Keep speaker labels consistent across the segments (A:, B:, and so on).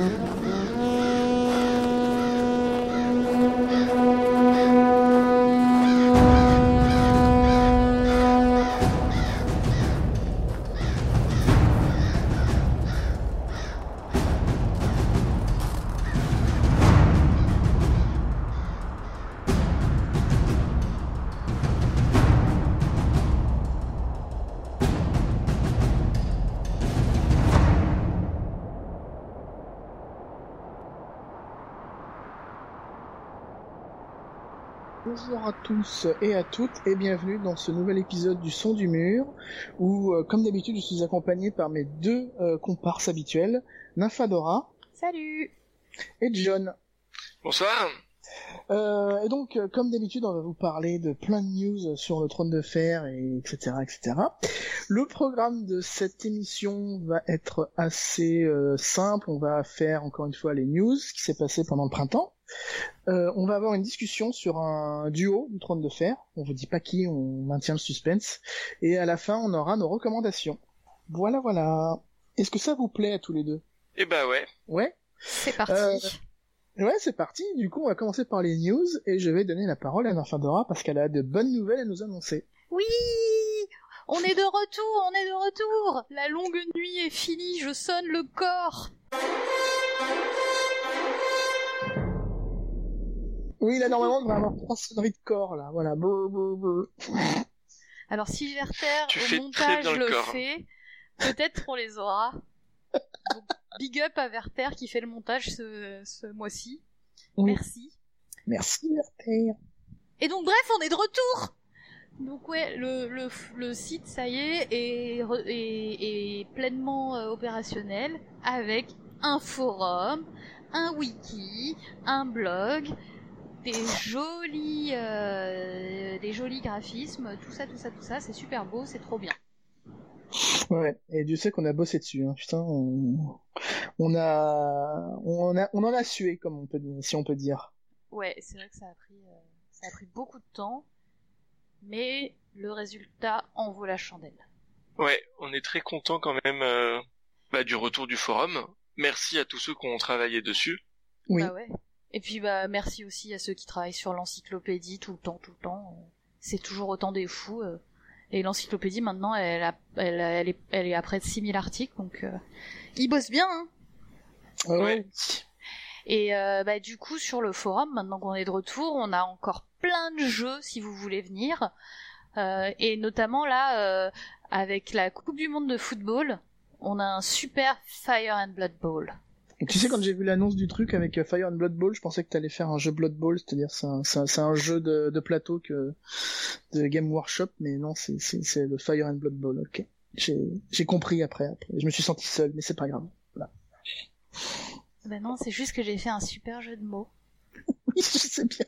A: Mm-hmm. À tous et à toutes et bienvenue dans ce nouvel épisode du Son du Mur où, euh, comme d'habitude, je suis accompagné par mes deux euh, comparses habituels, Nymphadora
B: Salut
A: et John.
C: Bonsoir.
A: Euh, et donc, euh, comme d'habitude, on va vous parler de plein de news sur le trône de fer, et etc., etc. Le programme de cette émission va être assez euh, simple. On va faire encore une fois les news, ce qui s'est passé pendant le printemps. Euh, on va avoir une discussion sur un duo du trône de fer. On vous dit pas qui, on maintient le suspense. Et à la fin, on aura nos recommandations. Voilà, voilà. Est-ce que ça vous plaît à tous les deux?
C: Eh bah ouais.
A: Ouais?
B: C'est parti
A: Euh, Ouais, c'est parti. Du coup, on va commencer par les news et je vais donner la parole à Nymphadora parce qu'elle a de bonnes nouvelles à nous annoncer.
B: Oui On est de retour, on est de retour La longue nuit est finie, je sonne le corps
A: Oui, là, normalement, on va avoir trois sonneries de corps, là. Voilà. Brr, brr, brr.
B: Alors si
C: Tu
B: au montage
C: le
B: le peut-être on les aura. Donc, big up à Werther qui fait le montage ce, ce mois-ci.
A: Oui.
B: Merci.
A: Merci, Werther.
B: Et donc bref, on est de retour Donc ouais, le, le, le site, ça y est, est, re- est, est pleinement euh, opérationnel avec un forum, un wiki, un blog, des jolis, euh, des jolis graphismes, tout ça, tout ça, tout ça, c'est super beau, c'est trop bien.
A: Ouais. Et Dieu sait qu'on a bossé dessus, hein. Putain, on... on a, on a, on en a sué, comme on peut, dire- si on peut dire.
B: Ouais, c'est vrai que ça a pris, euh, ça a pris beaucoup de temps, mais le résultat en vaut la chandelle.
C: Ouais, on est très content quand même euh, bah, du retour du forum. Merci à tous ceux qui ont travaillé dessus.
A: Oui.
B: Bah ouais. Et puis bah merci aussi à ceux qui travaillent sur l'encyclopédie tout le temps, tout le temps. C'est toujours autant des fous. euh. Et l'encyclopédie maintenant, elle, a, elle, est, elle est à près de 6000 articles, donc euh, ils bossent bien. Hein
A: Ah ouais.
C: Ouais.
B: Et euh, bah du coup sur le forum, maintenant qu'on est de retour, on a encore plein de jeux si vous voulez venir. Euh, et notamment là, euh, avec la Coupe du Monde de football, on a un super Fire and Blood Bowl.
A: Et tu sais, quand j'ai vu l'annonce du truc avec euh, Fire and Blood Bowl, je pensais que t'allais faire un jeu Blood Bowl, c'est-à-dire c'est un, jeu de, de plateau que de Game Workshop, mais non, c'est le Fire and Blood Bowl. Ok, j'ai compris après, après. Je me suis senti seul, mais c'est pas grave.
B: Bah non, c'est juste que j'ai fait un super jeu de mots.
A: Oui, je sais bien.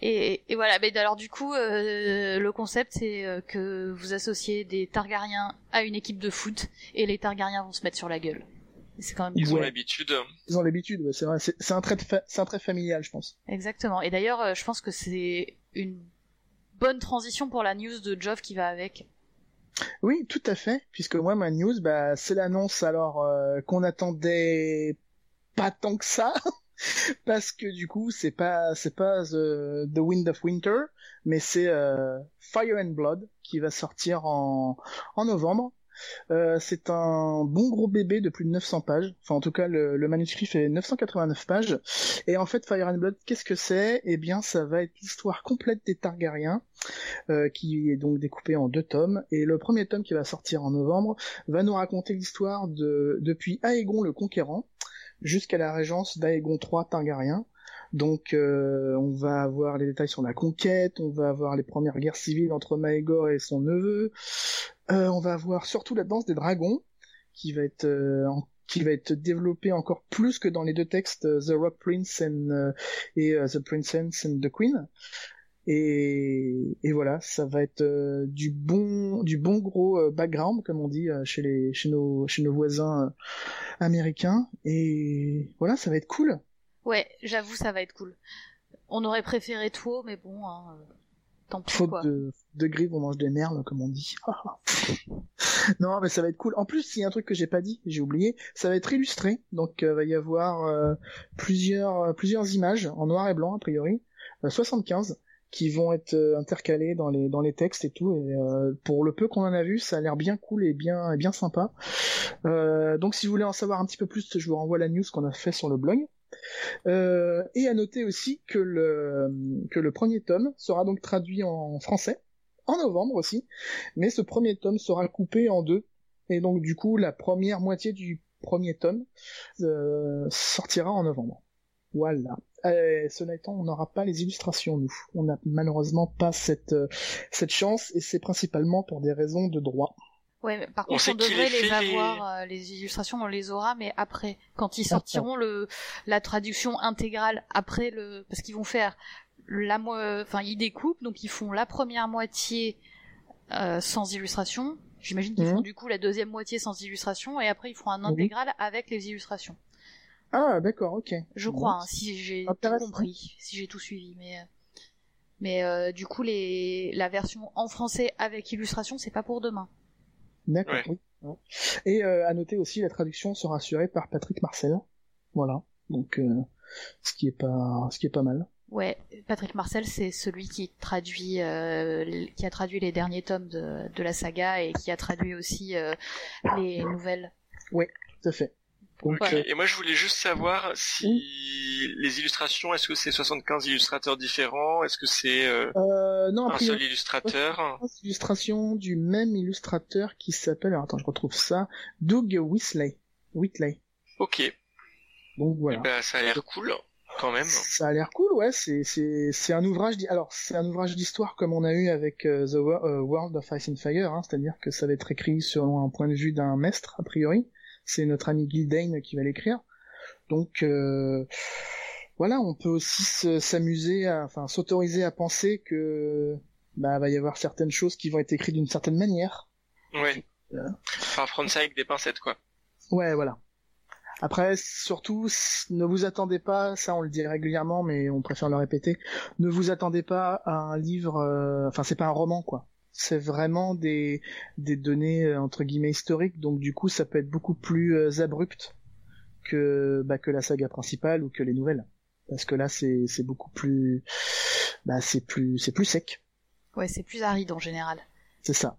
B: Et, et voilà, mais alors du coup, euh, le concept c'est euh, que vous associez des Targaryens à une équipe de foot et les Targaryens vont se mettre sur la gueule. Et C'est quand même
C: Ils ont
A: Ouais.
C: l'habitude.
A: Ils ont l'habitude, ouais, c'est vrai. C'est c'est un trait fa- c'est un trait familial, je pense.
B: exactement. Et d'ailleurs, euh, je pense que c'est une bonne transition pour la news de Geoff qui va avec.
A: Oui, tout à fait, puisque moi ma news, bah c'est l'annonce alors euh, qu'on attendait pas tant que ça, parce que du coup c'est pas c'est pas the, The Wind of Winter, mais c'est euh, Fire and Blood qui va sortir en en novembre. Euh, c'est un bon gros bébé de plus de 900 pages. Enfin, en tout cas, le, manuscrit fait 989 pages. Et en fait, Fire and Blood, qu'est-ce que c'est? Eh bien, ça va être l'histoire complète des Targaryens, euh, qui est donc découpée en deux tomes. Et le premier tome qui va sortir en novembre va nous raconter l'histoire de depuis Aegon le Conquérant jusqu'à la régence d'Aegon III Targaryen. Donc, euh, on va avoir les détails sur la conquête, on va avoir les premières guerres civiles entre Maegor et son neveu, euh, on va avoir surtout la danse des dragons, qui va être euh, qui va être développée encore plus que dans les deux textes euh, The Rock Prince and, euh, et The Princess and the Queen. Et, voilà, ça va être du bon du bon gros background comme on dit chez les chez nos chez nos voisins américains et voilà, ça va être cool.
B: Ouais, j'avoue, ça va être cool. On aurait préféré Tuo, mais bon, hein, Tant pis,
A: Faute
B: quoi.
A: de, de grives, on mange des merles, comme on dit. non, mais ça va être cool. En plus, il y a un truc que j'ai pas dit, j'ai oublié, ça va être illustré. Donc, euh, va y avoir euh, plusieurs euh, plusieurs images en noir et blanc a priori, euh, 75 qui vont être euh, intercalées dans les dans les textes et tout. Et euh, pour le peu qu'on en a vu, ça a l'air bien cool et bien et bien sympa. Euh, donc, si vous voulez en savoir un petit peu plus, je vous renvoie la news qu'on a fait sur le blog. Euh, et à noter aussi que le premier tome sera donc traduit en français en novembre aussi, mais ce premier tome sera coupé en deux et donc du coup la première moitié du premier tome euh, sortira en novembre. Voilà. Euh, cela étant, on n'aura pas les illustrations nous. On n'a malheureusement pas cette euh, cette chance et c'est principalement pour des raisons de droit.
B: Ouais, mais par
C: On
B: contre, on devrait
C: les
B: les,
C: fait, les-
B: avoir, euh, les illustrations, on les aura, mais après, quand ils sortiront le la traduction intégrale après le, parce qu'ils vont faire la mo- enfin ils découpent, donc ils font la première moitié euh, sans illustration. J'imagine qu'ils
A: Mhm.
B: font du coup la deuxième moitié sans illustration, et après ils feront un intégral avec les illustrations.
A: Ah d'accord, ok.
B: Je crois, hein, si j'ai tout compris, si j'ai tout suivi, mais euh, mais euh, du coup les la version en français avec illustration, c'est pas pour demain.
A: D'accord.
C: Ouais.
A: oui. Ouais. Et euh, à noter aussi, la traduction sera assurée par Patrick Marcel. Voilà. Donc, euh, ce qui est pas, ce qui est pas mal.
B: Ouais, Patrick Marcel, c'est celui qui traduit, euh, qui a traduit les derniers tomes de, de la saga et qui a traduit aussi euh, les nouvelles.
A: Tout à fait. Donc,
C: Ok.
A: euh,
C: Et moi, je voulais juste savoir si les illustrations, est-ce que c'est 75 illustrateurs différents? Est-ce que c'est euh,
A: euh, non,
C: un
A: priori,
C: seul illustrateur?
A: illustration du même illustrateur qui s'appelle, alors attends, je retrouve ça, Doug Whitley. Whitley.
C: Ok,
A: Donc voilà.
C: bah, ça a l'air cool, quand même.
A: Ça a l'air cool, ouais. C'est c'est c'est un ouvrage. Alors c'est un ouvrage d'histoire comme on a eu avec euh, The euh, World of Ice and Fire, hein, c'est-à-dire que ça va être écrit selon un point de vue d'un maître a priori. C'est notre ami Gildane qui va l'écrire. Donc euh, voilà, on peut aussi se- s'amuser, à- enfin s'autoriser à penser que bah va y avoir certaines choses qui vont être écrites d'une certaine manière.
C: Ouais.
A: Euh.
C: Enfin, prendre ça avec des pincettes, quoi.
A: Ouais, voilà. Après, surtout, ne vous attendez pas, ça on le dit régulièrement, mais on préfère le répéter, ne vous attendez pas à un livre, euh, enfin c'est pas un roman quoi. C'est vraiment des, des données euh, entre guillemets historiques, donc du coup ça peut être beaucoup plus euh, abrupt que, bah, que la saga principale ou que les nouvelles. Parce que là c'est, c'est beaucoup plus, bah, c'est plus, c'est plus sec.
B: Ouais, c'est plus aride en général.
A: C'est ça.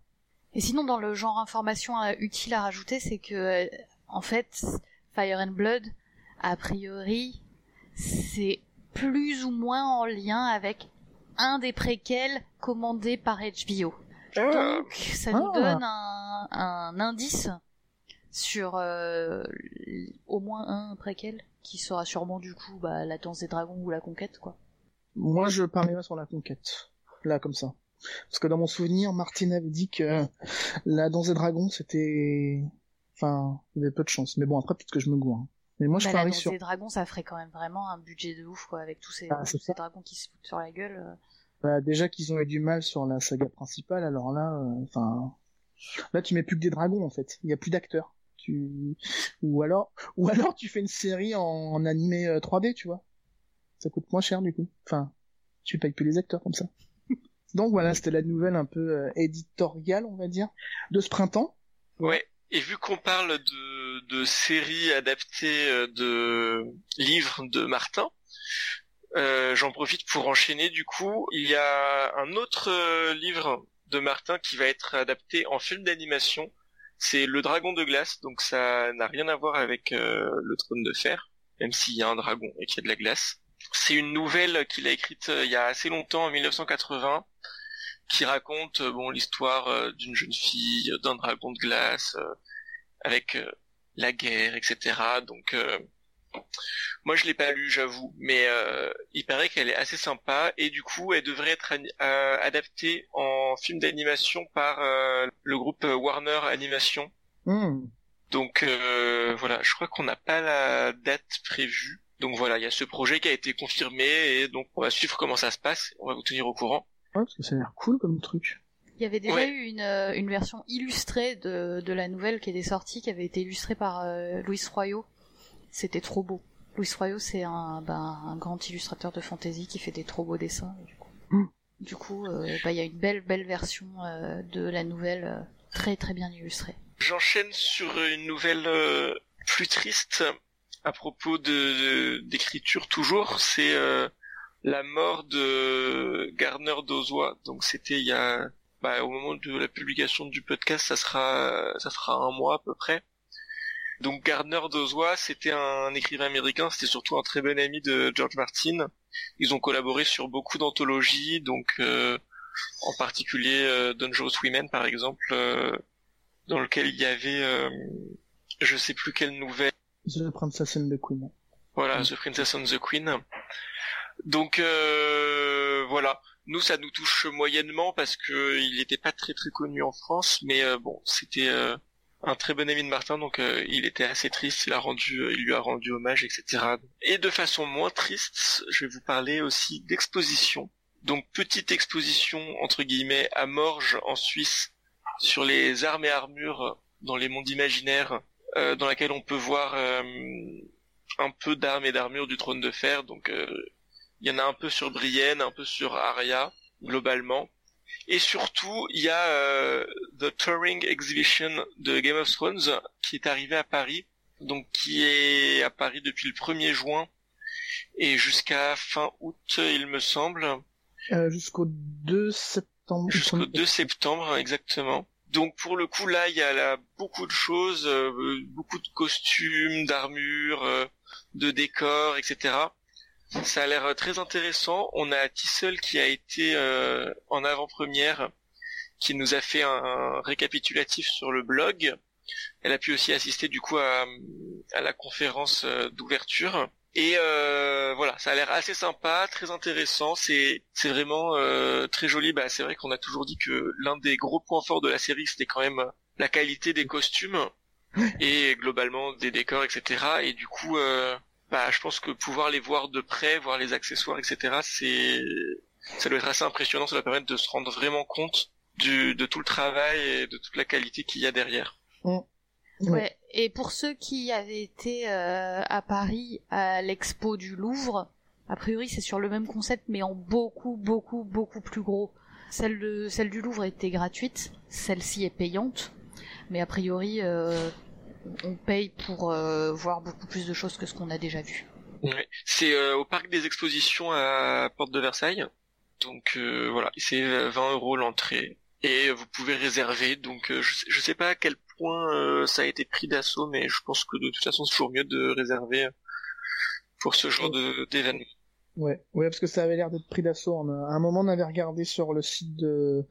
B: Et sinon, dans le genre information euh, utile à rajouter, c'est que euh, en fait, Fire and Blood, a priori, c'est plus ou moins en lien avec un des préquels commandés par HBO.
C: Ah,
B: Donc, ça nous
A: Ah.
B: donne un, un indice sur euh, au moins un préquel, qui sera sûrement du coup bah, la danse des dragons ou la conquête, quoi.
A: Moi, je parlerai sur la conquête. Là, comme ça. Parce que dans mon souvenir, Martine avait dit que la danse des dragons, c'était... Enfin, il y avait peu de chance. Mais bon, après, peut-être que je me gourre. hein. Mais moi, je
B: Bah, la
A: parie
B: danse
A: sur...
B: des dragons, ça ferait quand même vraiment un budget de ouf, quoi, avec tous ces,
A: Ah,
B: tous ces dragons qui se foutent sur la gueule. euh.
A: Bah, déjà qu'ils ont eu du mal sur la saga principale, alors là, euh, enfin... Là, tu mets plus que des dragons, en fait. Il y a plus d'acteurs. Tu... Ou alors... Ou alors, tu fais une série en, en animé euh, 3D, tu vois. Ça coûte moins cher, du coup. Enfin, tu payes plus les acteurs comme ça. Donc voilà, c'était la nouvelle un peu euh, éditoriale, on va dire, de ce printemps.
C: Ouais. Et vu qu'on parle de, de séries adaptées euh, de livres de Martin, euh, j'en profite pour enchaîner du coup. Il y a un autre euh, livre de Martin qui va être adapté en film d'animation. C'est Le Dragon de glace, donc ça n'a rien à voir avec euh, le trône de fer, même s'il y a un dragon et qu'il y a de la glace. C'est une nouvelle qu'il a écrite il y a assez longtemps, en 1980, qui raconte bon l'histoire d'une jeune fille, d'un dragon de glace, avec la guerre, etc. Donc moi je l'ai pas lu, j'avoue, mais euh, il paraît qu'elle est assez sympa et du coup elle devrait être euh, adaptée en film d'animation par euh, le groupe Warner Animation.
A: Hmm.
C: Donc euh, voilà, je crois qu'on n'a pas la date prévue. Donc voilà, il y a ce projet qui a été confirmé et donc on va suivre comment ça se passe. On va vous tenir au courant.
A: Ouais, parce que ça a l'air cool comme truc.
B: Il y avait déjà
C: Ouais.
B: eu une, une version illustrée de, de la nouvelle qui était sortie, qui avait été illustrée par euh, Louis Royaux. C'était trop beau. Louis Royaux, c'est un, ben, un grand illustrateur de fantasy qui fait des trop beaux dessins. Du coup. du coup, bah, il y a une belle belle version de la nouvelle, très très bien illustrée.
C: J'enchaîne sur une nouvelle plus triste à propos de d'écriture toujours. C'est la mort de Garner Dozois. Donc c'était il y a bah, au moment de la publication du podcast, ça sera ça fera un mois à peu près. Donc Gardner Dozois, c'était un écrivain américain, c'était surtout un très bon ami de George Martin. Ils ont collaboré sur beaucoup d'anthologies, donc euh, en particulier euh, Dangerous Women par exemple, euh, dans lequel il y avait euh, je sais plus quelle nouvelle.
A: The Princess and the Queen.
C: Voilà, The Princess and the Queen. Donc voilà, nous ça nous touche moyennement parce que il n'était pas très très connu en France, mais bon, c'était un très bon ami de Martin, donc il était assez triste, il a rendu, il lui a rendu hommage, etc. Et de façon moins triste, je vais vous parler aussi d'exposition. Donc petite exposition entre guillemets à Morges en Suisse sur les armes et armures dans les mondes imaginaires, dans laquelle on peut voir un peu d'armes et d'armures du trône de fer, donc il y en a un peu sur Brienne, un peu sur Arya, globalement. Et surtout, il y a euh, The Touring Exhibition de Game of Thrones qui est arrivé à Paris, donc qui est à Paris depuis le 1er juin et jusqu'à fin août, il me semble.
A: Euh, jusqu'au 2 septembre.
C: Jusqu'au 2 septembre, exactement. Donc pour le coup là, il y a là, beaucoup de choses, euh, beaucoup de costumes, d'armures, euh, de décors, etc. Ça a l'air euh, très intéressant. On a Tissel qui a été euh, en avant-première, qui nous a fait un, récapitulatif sur le blog. Elle a pu aussi assister du coup à, la conférence euh, d'ouverture. Et voilà, ça a l'air assez sympa, très intéressant. C'est c'est vraiment très joli. Bah, c'est vrai qu'on a toujours dit que l'un des gros points forts de la série c'était quand même la qualité des costumes et globalement des décors, etc. Et du coup, bah, je pense que pouvoir les voir de près, voir les accessoires, etc., c'est, ça doit être assez impressionnant. Ça doit permettre de se rendre vraiment compte du, de tout le travail et de toute la qualité qu'il y a derrière.
B: Mm. Ouais. Et pour ceux qui avaient été euh, à Paris à l'expo du Louvre, a priori c'est sur le même concept mais en beaucoup beaucoup beaucoup plus gros. Celle de celle du Louvre était gratuite, celle-ci est payante, mais a priori euh, on paye pour euh, voir beaucoup plus de choses que ce qu'on a déjà vu.
C: C'est euh, au parc des expositions à Porte de Versailles. Donc euh, voilà, c'est 20 euros l'entrée et vous pouvez réserver. Donc je, je sais pas à quel point ça a été pris d'assaut, mais je pense que de toute façon c'est toujours mieux de réserver pour ce genre d'événement.
A: Ouais, ouais, parce que ça avait l'air d'être pris d'assaut. À un moment, on avait regardé sur le site de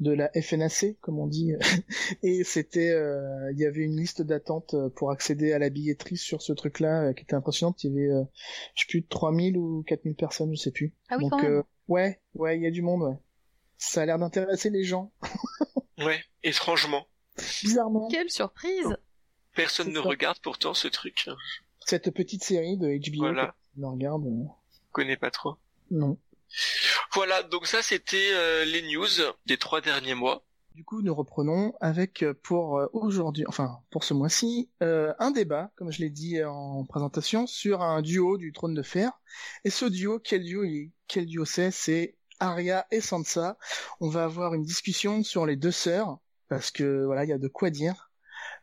A: de la FNAC, comme on dit, et c'était, euh, il y avait une liste d'attente euh, pour accéder à la billetterie sur ce truc-là, euh, qui était impressionnante. Il y avait, je sais plus, 3000 ou 4000 personnes, je sais plus.
B: Ah oui, Donc,
A: ouais, ouais, il y a du monde, ouais. Ça a l'air d'intéresser les gens.
C: ouais, étrangement.
A: Bizarrement.
B: Quelle surprise
C: Personne ne regarde pourtant ce truc.
A: Cette petite série de HBO, voilà. on regarde.
C: Connais pas trop.
A: Non.
C: Voilà, donc ça c'était euh, les news des trois derniers mois.
A: Du coup, nous reprenons avec euh, pour euh, aujourd'hui, enfin pour ce mois-ci, un débat, comme je l'ai dit en présentation, sur un duo du Trône de Fer. Et ce duo, quel duo il Quel duo c'est? C'est Arya et Sansa. On va avoir une discussion sur les deux sœurs parce que voilà, il y a de quoi dire.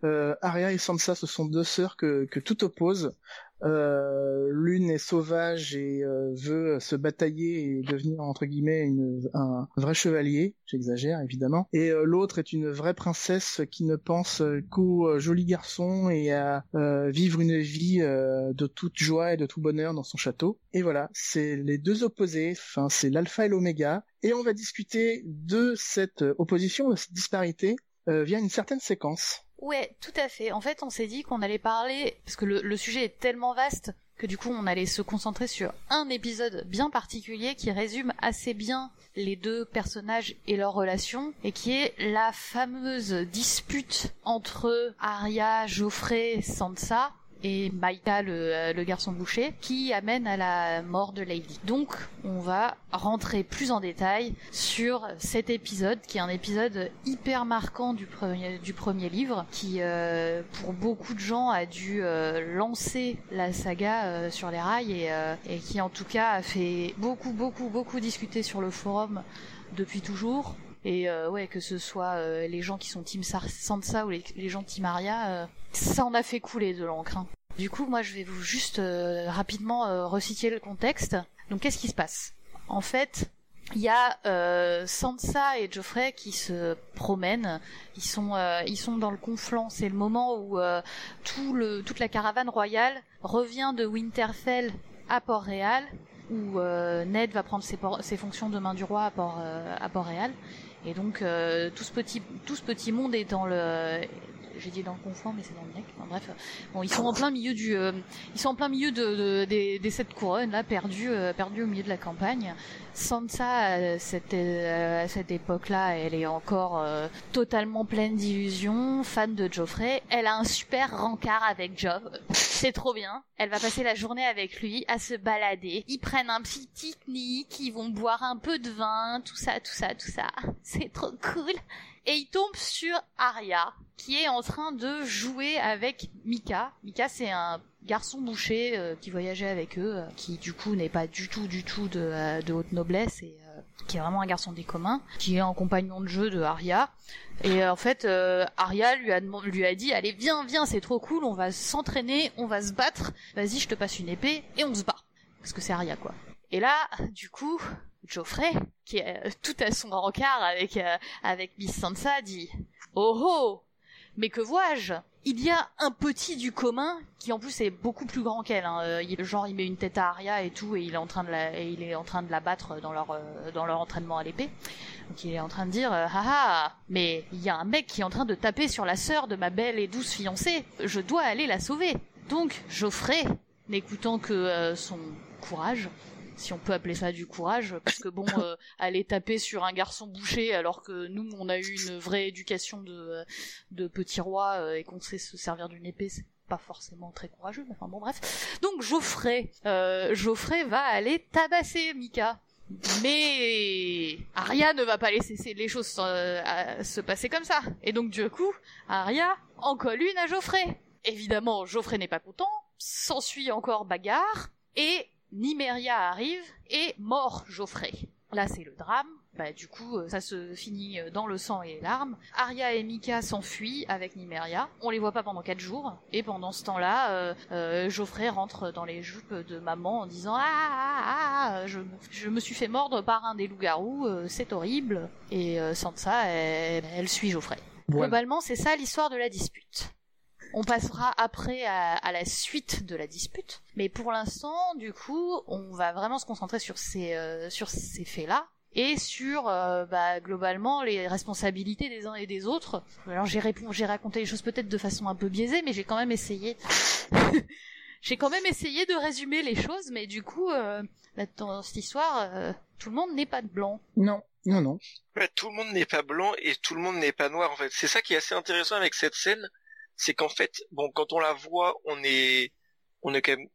A: Arya et Sansa, ce sont deux sœurs que, que tout oppose. Euh, l'une est sauvage et euh, veut se batailler et devenir entre guillemets un vrai chevalier, j'exagère évidemment, et euh, l'autre est une vraie princesse qui ne pense qu'au joli garçon et à vivre une vie de toute joie et de tout bonheur dans son château. Et voilà, c'est les deux opposés, enfin c'est l'alpha et l'oméga, et on va discuter de cette opposition, de cette disparité via une certaine séquence.
B: Ouais, tout à fait. En fait, on s'est dit qu'on allait parler, parce que le, sujet est tellement vaste que du coup, on allait se concentrer sur un épisode bien particulier qui résume assez bien les deux personnages et leurs relations, et qui est la fameuse dispute entre Arya, Geoffrey, Sansa, et Maïka, le, le, garçon boucher, qui amène à la mort de Lady. Donc, on va rentrer plus en détail sur cet épisode, qui est un épisode hyper marquant du premier, du premier livre, qui, euh, pour beaucoup de gens, a dû euh, lancer la saga euh, sur les rails et, et, qui, en tout cas, a fait beaucoup, beaucoup, beaucoup discuter sur le forum depuis toujours. Et ouais, que ce soit les gens qui sont Team Sansa ou les, gens Team Arya, ça en a fait couler de l'encre. Hein. Du coup, moi, je vais vous juste euh, rapidement euh, reciter le contexte. Donc, qu'est-ce qui se passe? En fait, il y a euh, Sansa et Geoffrey qui se promènent. Ils sont, ils sont dans le conflant. C'est le moment où toute la caravane royale revient de Winterfell à Port-Réal, où Ned va prendre ses, fonctions de main du roi à Port, à Port-Réal. Et donc tout ce petit tout ce petit monde est dans le j'ai dit dans le confort, mais c'est dans le mec. Enfin, bref, bon, ils sont en plein milieu du, euh, ils sont en plein milieu de, des, des sept couronnes là, perdus, euh, au milieu de la campagne. Sansa, à cette, à cette époque-là, elle est encore euh, totalement pleine d'illusions, fan de Geoffrey. Elle a un super rencard avec Job. C'est trop bien. Elle va passer la journée avec lui à se balader. Ils prennent un petit pique-nique, ils vont boire un peu de vin, tout ça, tout ça, tout ça. C'est trop cool et il tombe sur Arya qui est en train de jouer avec Mika. Mika c'est un garçon boucher euh, qui voyageait avec eux, euh, qui du coup n'est pas du tout du tout de, euh, de haute noblesse et qui est vraiment un garçon des communs, qui est un compagnon de jeu de Arya. Et en fait, Arya lui a, lui a dit, allez viens, viens, c'est trop cool, on va s'entraîner, on va se battre, vas-y je te passe une épée et on se bat. Parce que c'est Arya quoi. Et là, du coup, Geoffrey, qui est euh, tout à son rencard avec euh, avec Miss Sansa, dit Oh oh Mais que vois-je? Il y a un petit du commun qui en plus est beaucoup plus grand qu'elle. Hein. Euh, genre il met une tête à Arya et tout, et il est en train de la, il est en train de battre dans leur dans leur entraînement à l'épée. Donc il est en train de dire Haha ah, Mais il y a un mec qui est en train de taper sur la sœur de ma belle et douce fiancée. Je dois aller la sauver. Donc Geoffrey, n'écoutant que son courage, si on peut appeler ça du courage, parce que bon, euh, aller taper sur un garçon bouché alors que nous, on a eu une vraie éducation de, de petit roi euh, et qu'on sait se servir d'une épée, c'est pas forcément très courageux, mais enfin bon bref. Donc Geoffrey, euh, Geoffrey va aller tabasser Mika. Mais Arya ne va pas laisser les choses se passer comme ça. Et donc du coup, Arya en colle une à Geoffrey. Évidemment, Geoffrey n'est pas content, s'ensuit encore bagarre, et Nimeria arrive et mort Geoffrey. Là, c'est le drame. Bah, du coup, euh, ça se finit euh, dans le sang et les larmes. Arya et Mika s'enfuient avec Nimeria. On les voit pas pendant quatre jours. Et pendant ce temps-là, euh, Geoffrey rentre dans les jupes de maman en disant ah, ah, ah, ah je, me suis fait mordre par un des loups-garous, c'est horrible. Et Sansa, elle, elle suit Geoffrey. Globalement, c'est ça l'histoire de la dispute. On passera après à, la suite de la dispute, mais pour l'instant, du coup, on va vraiment se concentrer sur ces euh, sur ces faits-là et sur euh, bah, globalement les responsabilités des uns et des autres. Alors j'ai j'ai raconté les choses peut-être de façon un peu biaisée, mais j'ai quand même essayé. j'ai quand même essayé de résumer les choses, mais du coup, euh, dans cette histoire, tout le monde n'est pas de blanc.
A: Non, non, non.
C: tout le monde n'est pas blanc et tout le monde n'est pas noir en fait. C'est ça qui est assez intéressant avec cette scène, c'est qu'en fait, bon, quand on la voit, on est, on est quand même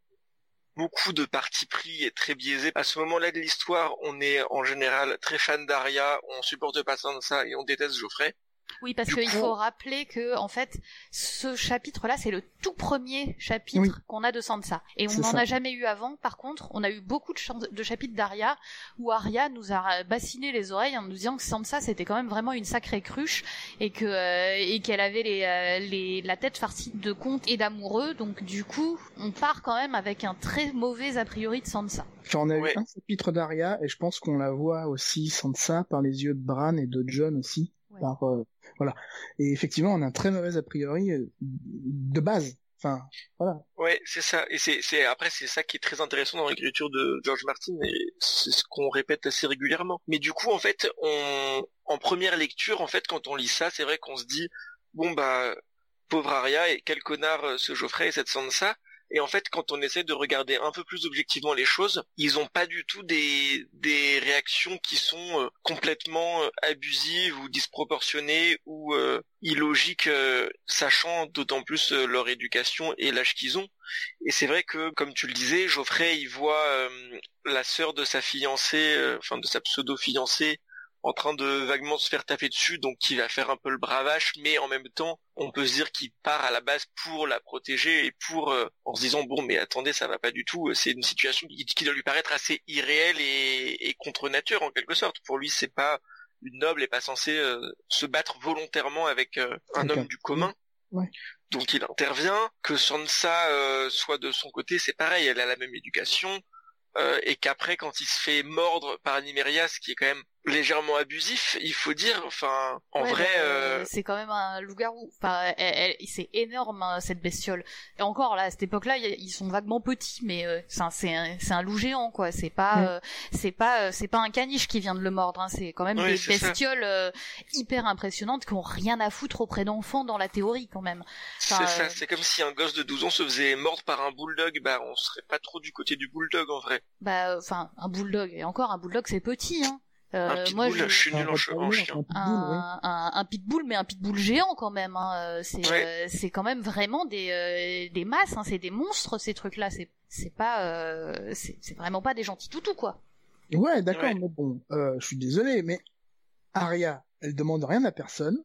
C: beaucoup de partis pris et très biaisé. À ce moment-là de l'histoire, on est en général très fan d'Aria, on supporte pas ça et on déteste Geoffrey.
B: Oui, parce qu'il faut rappeler que en fait, ce chapitre-là, c'est le tout premier chapitre qu'on a de Sansa, et on n'en a jamais eu avant. Par contre, on a eu beaucoup de, de chapitres d'Arya où Arya nous a bassiné les oreilles en nous disant que Sansa c'était quand même vraiment une sacrée cruche et que euh, et qu'elle avait les, euh, les, la tête farcie de contes et d'amoureux. Donc du coup, on part quand même avec un très mauvais a priori de Sansa.
A: J'en ai eu un chapitre d'Arya et je pense qu'on la voit aussi Sansa par les yeux de Bran et de John aussi. Euh, voilà. Et effectivement, on a un très mauvais a priori euh, de base. Enfin, voilà.
C: Ouais, c'est ça. Et c'est, c'est après c'est ça qui est très intéressant dans l'écriture de George Martin et c'est ce qu'on répète assez régulièrement. Mais du coup, en fait, on, en première lecture, en fait, quand on lit ça, c'est vrai qu'on se dit, bon bah, pauvre Arya et quel connard euh, ce Geoffrey et cette Sansa. Et en fait, quand on essaie de regarder un peu plus objectivement les choses, ils ont pas du tout des, des réactions qui sont euh, complètement euh, abusives ou disproportionnées ou euh, illogiques, sachant d'autant plus leur éducation et l'âge qu'ils ont. Et c'est vrai que, comme tu le disais, Geoffrey, il voit la sœur de sa fiancée, enfin de sa pseudo-fiancée, en train de vaguement se faire taper dessus, donc qui va faire un peu le bravache, mais en même temps, on peut se dire qu'il part à la base pour la protéger et pour euh, en se disant bon mais attendez ça va pas du tout, c'est une situation qui, doit lui paraître assez irréelle et, contre nature en quelque sorte. Pour lui c'est pas une noble et pas censée euh, se battre volontairement avec euh, un homme du commun. Donc il intervient, que Sansa soit de son côté, c'est pareil, elle a la même éducation, et qu'après quand il se fait mordre par Animeria, ce qui est quand même légèrement abusif, il faut dire. Enfin, en vrai, bah, euh,
B: c'est quand même un loup-garou. Enfin, c'est énorme hein, cette bestiole. Et encore là, à cette époque-là, ils sont vaguement petits, mais euh, c'est un, un, loup géant, quoi. C'est pas, euh, c'est pas, c'est pas un caniche qui vient de le mordre. Hein. C'est quand même des bestioles hyper impressionnantes qui ont rien à foutre auprès d'enfants dans la théorie, quand même.
C: c'est ça. C'est comme si un gosse de 12 ans se faisait mordre par un bulldog. Bah, on serait pas trop du côté du bulldog en vrai.
B: Bah, enfin, un bulldog. Et encore, un bulldog, c'est petit, hein.
C: Euh, moi, je... suis nul en, chien.
B: Un, pitbull, mais un pitbull géant quand même. Hein. Euh, c'est euh, c'est quand même vraiment des des masses. Hein. C'est des monstres ces trucs-là. C'est c'est pas c'est vraiment pas des gentils toutous quoi.
A: Ouais, d'accord. Mais bon, je suis désolé, mais Arya, elle demande rien à personne.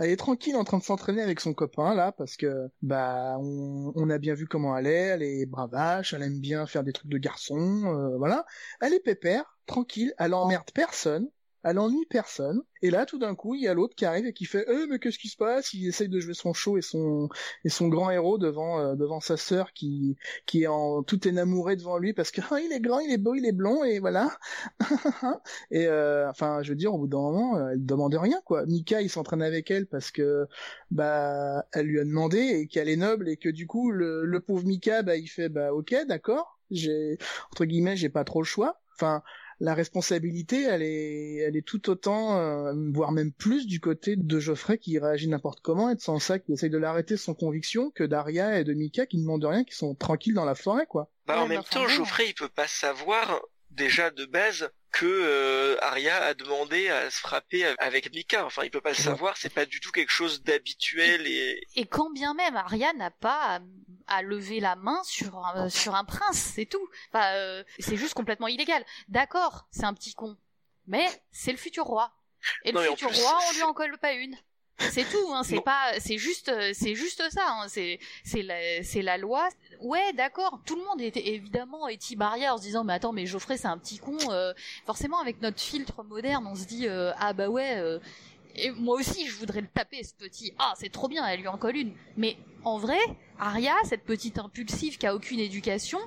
A: Elle est tranquille en train de s'entraîner avec son copain là parce que bah on, on, a bien vu comment elle est, elle est bravache, elle aime bien faire des trucs de garçon, voilà. Elle est pépère, tranquille, elle emmerde personne, elle ennuie personne. Et là, tout d'un coup, il y a l'autre qui arrive et qui fait "Eh, mais qu'est-ce qui se passe? Il essaye de jouer son show et son et son grand héros devant euh, devant sa sœur qui qui est en tout devant lui parce que ah, il est grand, il est beau, il est blond et voilà. et euh, enfin, je veux dire, au bout d'un moment, euh, elle demande rien quoi. Mika, il s'entraîne avec elle parce que bah elle lui a demandé et qu'elle est noble et que du coup le, le pauvre Mika, bah il fait bah ok, d'accord. J'ai entre guillemets, j'ai pas trop le choix. Enfin, la responsabilité, elle est, elle est tout autant, euh, voire même plus du côté de Geoffrey qui réagit n'importe comment et de Sansa qui essaye de l'arrêter sans conviction que Daria et de Mika qui ne demandent rien, qui sont tranquilles dans la forêt, quoi.
C: Bah, en même temps, Geoffrey, il peut pas savoir déjà de base que euh, Arya a demandé à se frapper avec Mika. Enfin, il peut pas le savoir, c'est pas du tout quelque chose d'habituel et.
B: Et quand bien même Arya n'a pas à, lever la main sur un, sur un prince, c'est tout. Enfin, euh, c'est juste complètement illégal. D'accord, c'est un petit con, mais c'est le futur roi. Et le futur roi, on lui en colle pas une. C'est tout, hein, c'est pas, c'est juste, c'est juste ça, hein, c'est, c'est la, c'est la loi. Ouais, d'accord, tout le monde était évidemment barrière en se disant, mais attends, mais Geoffrey c'est un petit con. Euh, forcément, avec notre filtre moderne, on se dit, euh, ah bah ouais, euh, et moi aussi je voudrais le taper ce petit. Ah, c'est trop bien, elle lui en colle une. Mais en vrai, Arya, cette petite impulsive qui a aucune éducation,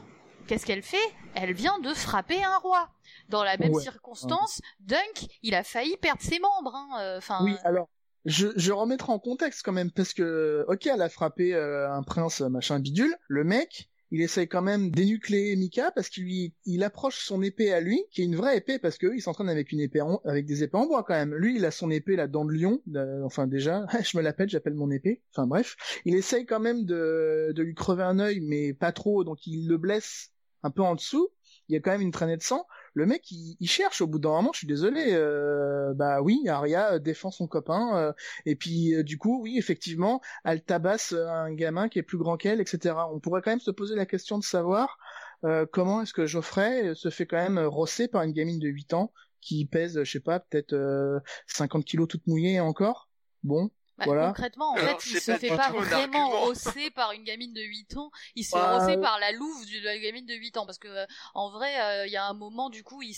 B: qu'est-ce qu'elle fait? Elle vient de frapper un roi. Dans la même circonstance, Dunk, il a failli perdre ses membres. Hein, enfin.
A: oui, alors je, je remettrai en contexte quand même parce que ok elle a frappé euh, un prince machin bidule. Le mec il essaye quand même d'énucléer Mika parce qu'il il approche son épée à lui qui est une vraie épée parce que il s'entraîne avec une épée avec des épées en bois quand même. Lui il a son épée là dent de lion enfin déjà je me l'appelle j'appelle mon épée. Enfin bref. Il essaye quand même de de lui crever un œil mais pas trop donc il le blesse un peu en dessous. Il y a quand même une traînée de sang le mec il, cherche au bout d'un moment je suis désolé euh, bah oui Arya défend son copain euh, et puis euh, du coup oui effectivement elle tabasse un gamin qui est plus grand qu'elle etc on pourrait quand même se poser la question de savoir comment est-ce que Geoffrey se fait quand même rosser par une gamine de 8 ans qui pèse je sais pas peut-être 50 kilos toute mouillée encore? Bon bah,
B: concrètement, en fait, il se fait pas vraiment rosser par une gamine de 8 ans, il se fait bah, rosser par la louve de la gamine de 8 ans, parce que euh, en vrai, euh, il y a un moment, du coup, il,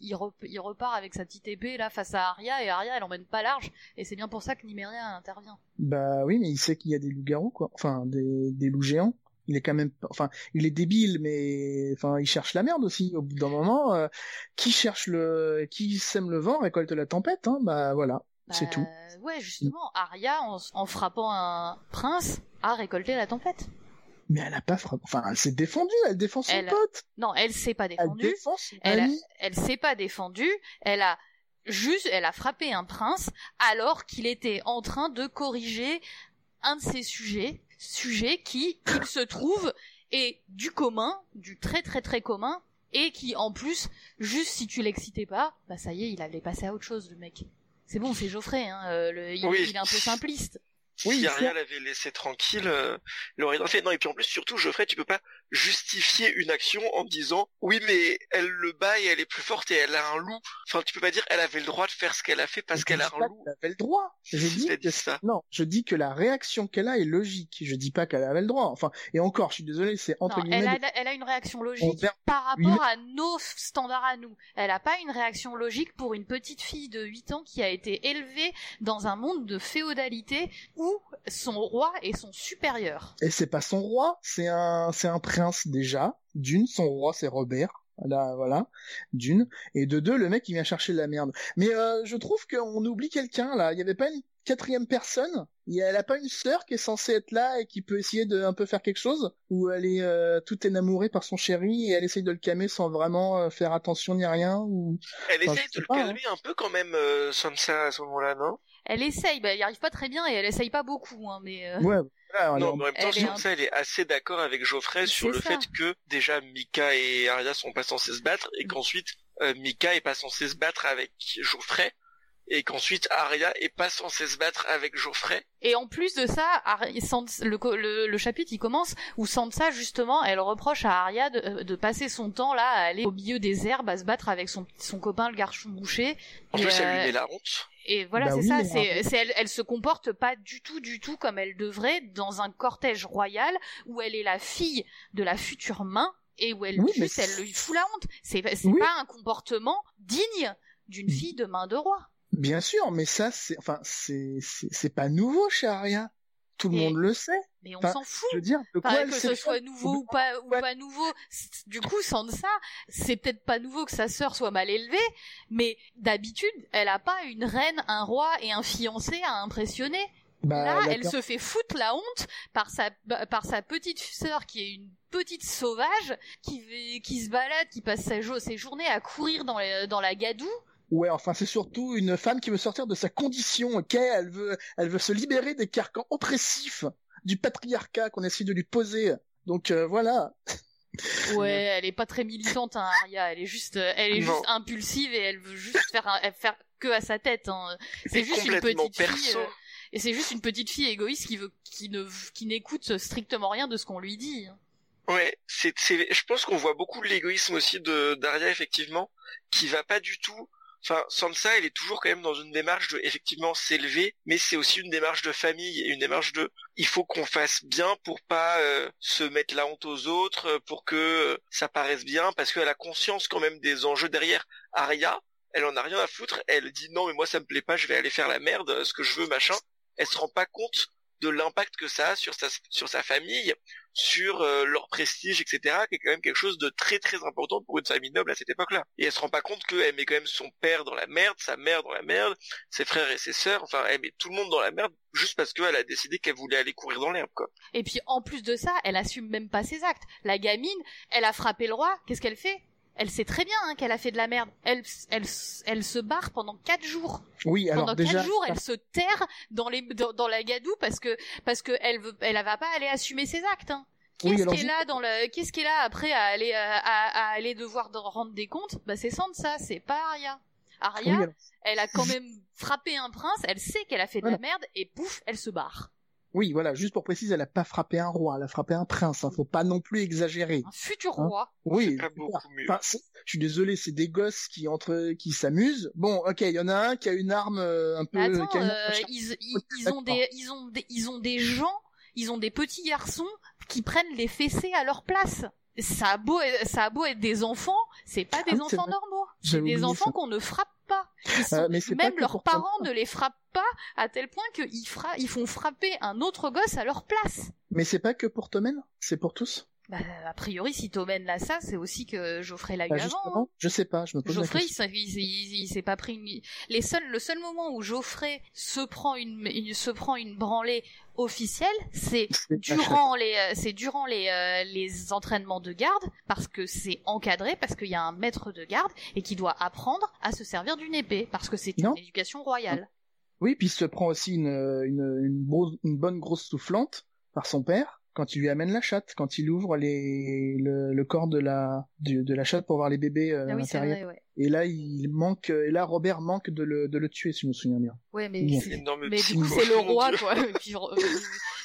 B: il, repart avec sa petite épée là face à Arya, et Arya, elle emmène pas large, et c'est bien pour ça que Nymeria intervient.
A: Bah oui, mais il sait qu'il y a des loups-garous, quoi. Enfin, des, des loups géants. Il est quand même enfin il est débile mais enfin il cherche la merde aussi. Au bout d'un moment euh, qui cherche le qui sème le vent récolte la tempête hein. Bah voilà c'est tout
B: bah, ouais, justement, Arya, en, frappant un prince, a récolté la tempête.
A: Mais elle a pas frappé. Enfin, elle s'est défendue, elle défend son pote.
B: Non, elle s'est pas défendue. Elle défend elle, s'est pas défendue. Elle a juste, elle a frappé un prince alors qu'il était en train de corriger un de ses sujets, sujet qui, il se trouve, et du commun, du très très très commun, et qui en plus, juste si tu l'excitais pas, bah ça y est, il allait passer à autre chose le mec. C'est bon, c'est Geoffrey, hein, euh, le, il,
C: Oui.
B: il est un peu simpliste.
A: Oui,
C: si Arya l'avait laissé tranquille, euh, il aurait fait. Non, et puis en plus, surtout, Geoffrey, tu peux pas justifier une action en disant oui, mais elle le bat et elle est plus forte et elle a un loup. Enfin, tu peux pas dire elle avait le droit de faire ce qu'elle a fait parce qu'elle a un loup.
A: qu'elle avait le droit. Je dis que
C: dit ça.
A: non, je dis que la réaction qu'elle a est logique. Je dis pas qu'elle avait le droit. Enfin, et encore, je suis désolé, c'est entre
B: Non,
A: guillemets.
B: elle, a,
A: des-
B: elle a une réaction
A: On
B: logique par
A: Oui,
B: rapport à nos standards à nous. Elle a pas une réaction logique pour une petite fille de 8 ans qui a été élevée dans un monde de féodalité où son roi est son supérieur.
A: Et c'est pas son roi, c'est un, c'est un prince déjà. D'une, son roi c'est Robert. Là, voilà, d'une. Et de deux, le mec il vient chercher de la merde. Mais euh, je trouve qu'on oublie quelqu'un là. Il y avait pas une quatrième personne. Il y a- Elle a pas une sœur qui est censée être là et qui peut essayer de un peu faire quelque chose? Ou elle est euh, toute énamourée par son chéri et elle essaye de le calmer sans vraiment euh, faire attention ni rien. Ou
C: Elle
A: Enfin,
C: essaye de le
A: pas, hein.
C: calmer un peu quand même, euh, Sansa à ce moment-là, non?
B: Elle essaye, bah, elle y arrive pas très bien et elle essaye pas beaucoup, hein, mais euh,
A: ouais, voilà,
C: Non, mais en même temps,
B: elle est
C: Sansa, elle est assez d'accord avec Geoffrey sur le
B: ça.
C: fait que déjà Mika et Arya sont pas censés se battre et qu'ensuite euh, Mika est pas censé se battre avec Geoffrey et qu'ensuite Arya est pas censée se battre avec Geoffrey.
B: Et en plus de ça, le, co- le, le chapitre il commence où Sansa justement, elle reproche à Arya de, euh, de passer son temps là à aller au milieu des herbes à se battre avec son, son copain le garçon boucher.
C: En
B: Et,
C: plus, elle lui met la honte.
B: Et voilà,
A: Bah
B: c'est
A: oui,
B: ça. C'est, c'est elle, elle se comporte pas du tout, du tout comme elle devrait dans un cortège royal où elle est la fille de la future main et où elle
A: Oui,
B: elle lui fout la honte. C'est, c'est
A: Oui.
B: pas un comportement digne d'une
A: Mm.
B: fille de main de roi.
A: Bien sûr, mais ça, c'est, enfin, c'est, c'est, c'est pas nouveau chez Arya. Tout le monde le sait.
B: Mais on
A: Enfin,
B: s'en fout.
A: Je veux dire, de quoi
B: que ce soit nouveau ou pas ou
A: Ouais.
B: pas nouveau. Du coup, Sansa, c'est peut-être pas nouveau que sa sœur soit mal élevée, mais d'habitude, elle a pas une reine, un roi et un fiancé à impressionner.
A: Bah,
B: Là, elle se fait foutre la honte par sa par sa petite sœur qui est une petite sauvage qui qui se balade, qui passe sa ses journées à courir dans les- dans la gadoue.
A: Ouais, enfin, c'est surtout une femme qui veut sortir de sa condition, ok? Elle veut, elle veut se libérer des carcans oppressifs du patriarcat qu'on essaie de lui poser. Donc euh, voilà.
B: Ouais, elle est pas très militante, hein, Arya. Elle est juste, euh, elle est
C: Non.
B: juste impulsive et elle veut juste faire, un- faire que à sa tête. Hein. C'est juste une petite fille. euh, et c'est juste une petite fille égoïste qui veut, qui ne, qui n'écoute strictement rien de ce qu'on lui dit. hein.
C: Ouais, c'est, c'est, je pense qu'on voit beaucoup de l'égoïsme aussi de Daria effectivement, qui va pas du tout. Enfin, Sansa, elle est toujours quand même dans une démarche de effectivement s'élever, mais c'est aussi une démarche de famille une démarche de il faut qu'on fasse bien pour pas euh, se mettre la honte aux autres, euh, pour que euh, ça paraisse bien, parce qu'elle a conscience quand même des enjeux derrière. Arya, elle en a rien à foutre, elle dit non mais moi ça me plaît pas, je vais aller faire la merde, ce que je veux machin. Elle se rend pas compte de l'impact que ça a sur sa sur sa famille, sur euh, leur prestige, etc., qui est quand même quelque chose de très très important pour une famille noble à cette époque-là. Et elle se rend pas compte qu'elle met quand même son père dans la merde, sa mère dans la merde, ses frères et ses sœurs, enfin elle met tout le monde dans la merde juste parce qu'elle a décidé qu'elle voulait aller courir dans l'herbe, quoi.
B: Et puis en plus de ça, elle assume même pas ses actes. La gamine, elle a frappé le roi. Qu'est-ce qu'elle fait? Elle sait très bien hein, qu'elle a fait de la merde. Elle, elle, elle se barre pendant quatre jours.
A: Oui, alors
B: pendant
A: déjà.
B: quatre jours, elle se terre dans les dans, dans la gadoue parce que parce que elle veut elle va pas aller assumer ses actes. Hein.
A: Oui,
B: Qu'est-ce
A: alors
B: qui est
A: ju-
B: là dans le qu'est-ce qui est là après à aller à, à, à aller devoir de- rendre des comptes? Bah c'est Sansa, c'est pas Arya. Arya,
A: Oui, alors-
B: elle a quand même frappé un prince, elle sait qu'elle a fait de la merde et pouf, elle se barre.
A: Oui, voilà, juste pour préciser, elle a pas frappé un roi, elle a frappé un prince. Hein, faut pas non plus exagérer.
B: Un futur
A: Hein
B: roi.
A: Oui. Enfin, je suis désolé, c'est des gosses qui entre, qui s'amusent. Bon, ok, il y en a un qui a une arme euh, un peu.
B: Attends,
A: qui a une-
B: euh, ils, ils,
A: Ouais,
B: ils ont des, ils ont des, ils ont des gens, ils ont des petits garçons qui prennent les fessées à leur place. Ça a beau, ça a beau être des enfants, c'est pas des
A: Ah
B: enfants normaux. C'est des enfants
A: ça.
B: qu'on ne frappe pas. Ils sont-
A: Euh, mais c'est pas
B: même leurs parents
A: ça.
B: ne les frappent pas à tel point qu'ils fra- ils font frapper un autre gosse à leur place.
A: Mais c'est pas que pour Tommen, c'est pour tous.
B: Bah, a priori, si Tommen l'a ça, c'est aussi que Geoffrey l'a eu
A: Bah,
B: avant. hein.
A: je sais pas, je me pose la
B: Geoffrey,
A: question.
B: il, s'est- il- il s'est pas pris une... Les seuls, le seul moment où Geoffrey se prend une, une- se prend une branlée officielle, c'est durant les, euh, c'est durant les, euh, les entraînements de garde, parce que c'est encadré, parce qu'il y a un maître de garde et qui doit apprendre à se servir d'une épée, parce que c'est une éducation royale.
A: Oui, puis il se prend aussi une, une, une, grosse- une bonne grosse soufflante par son père. Quand il lui amène la chatte, quand il ouvre les le, le corps de la de, de la chatte pour voir les bébés euh,
B: Ah oui, vrai, ouais.
A: Et là, il manque, et là, Robert manque de le, de le tuer, si je me souviens bien.
B: Ouais, mais,
A: Bien.
B: c'est-
C: Énorme
B: mais du coup, c'est le roi, quoi. Puis, euh,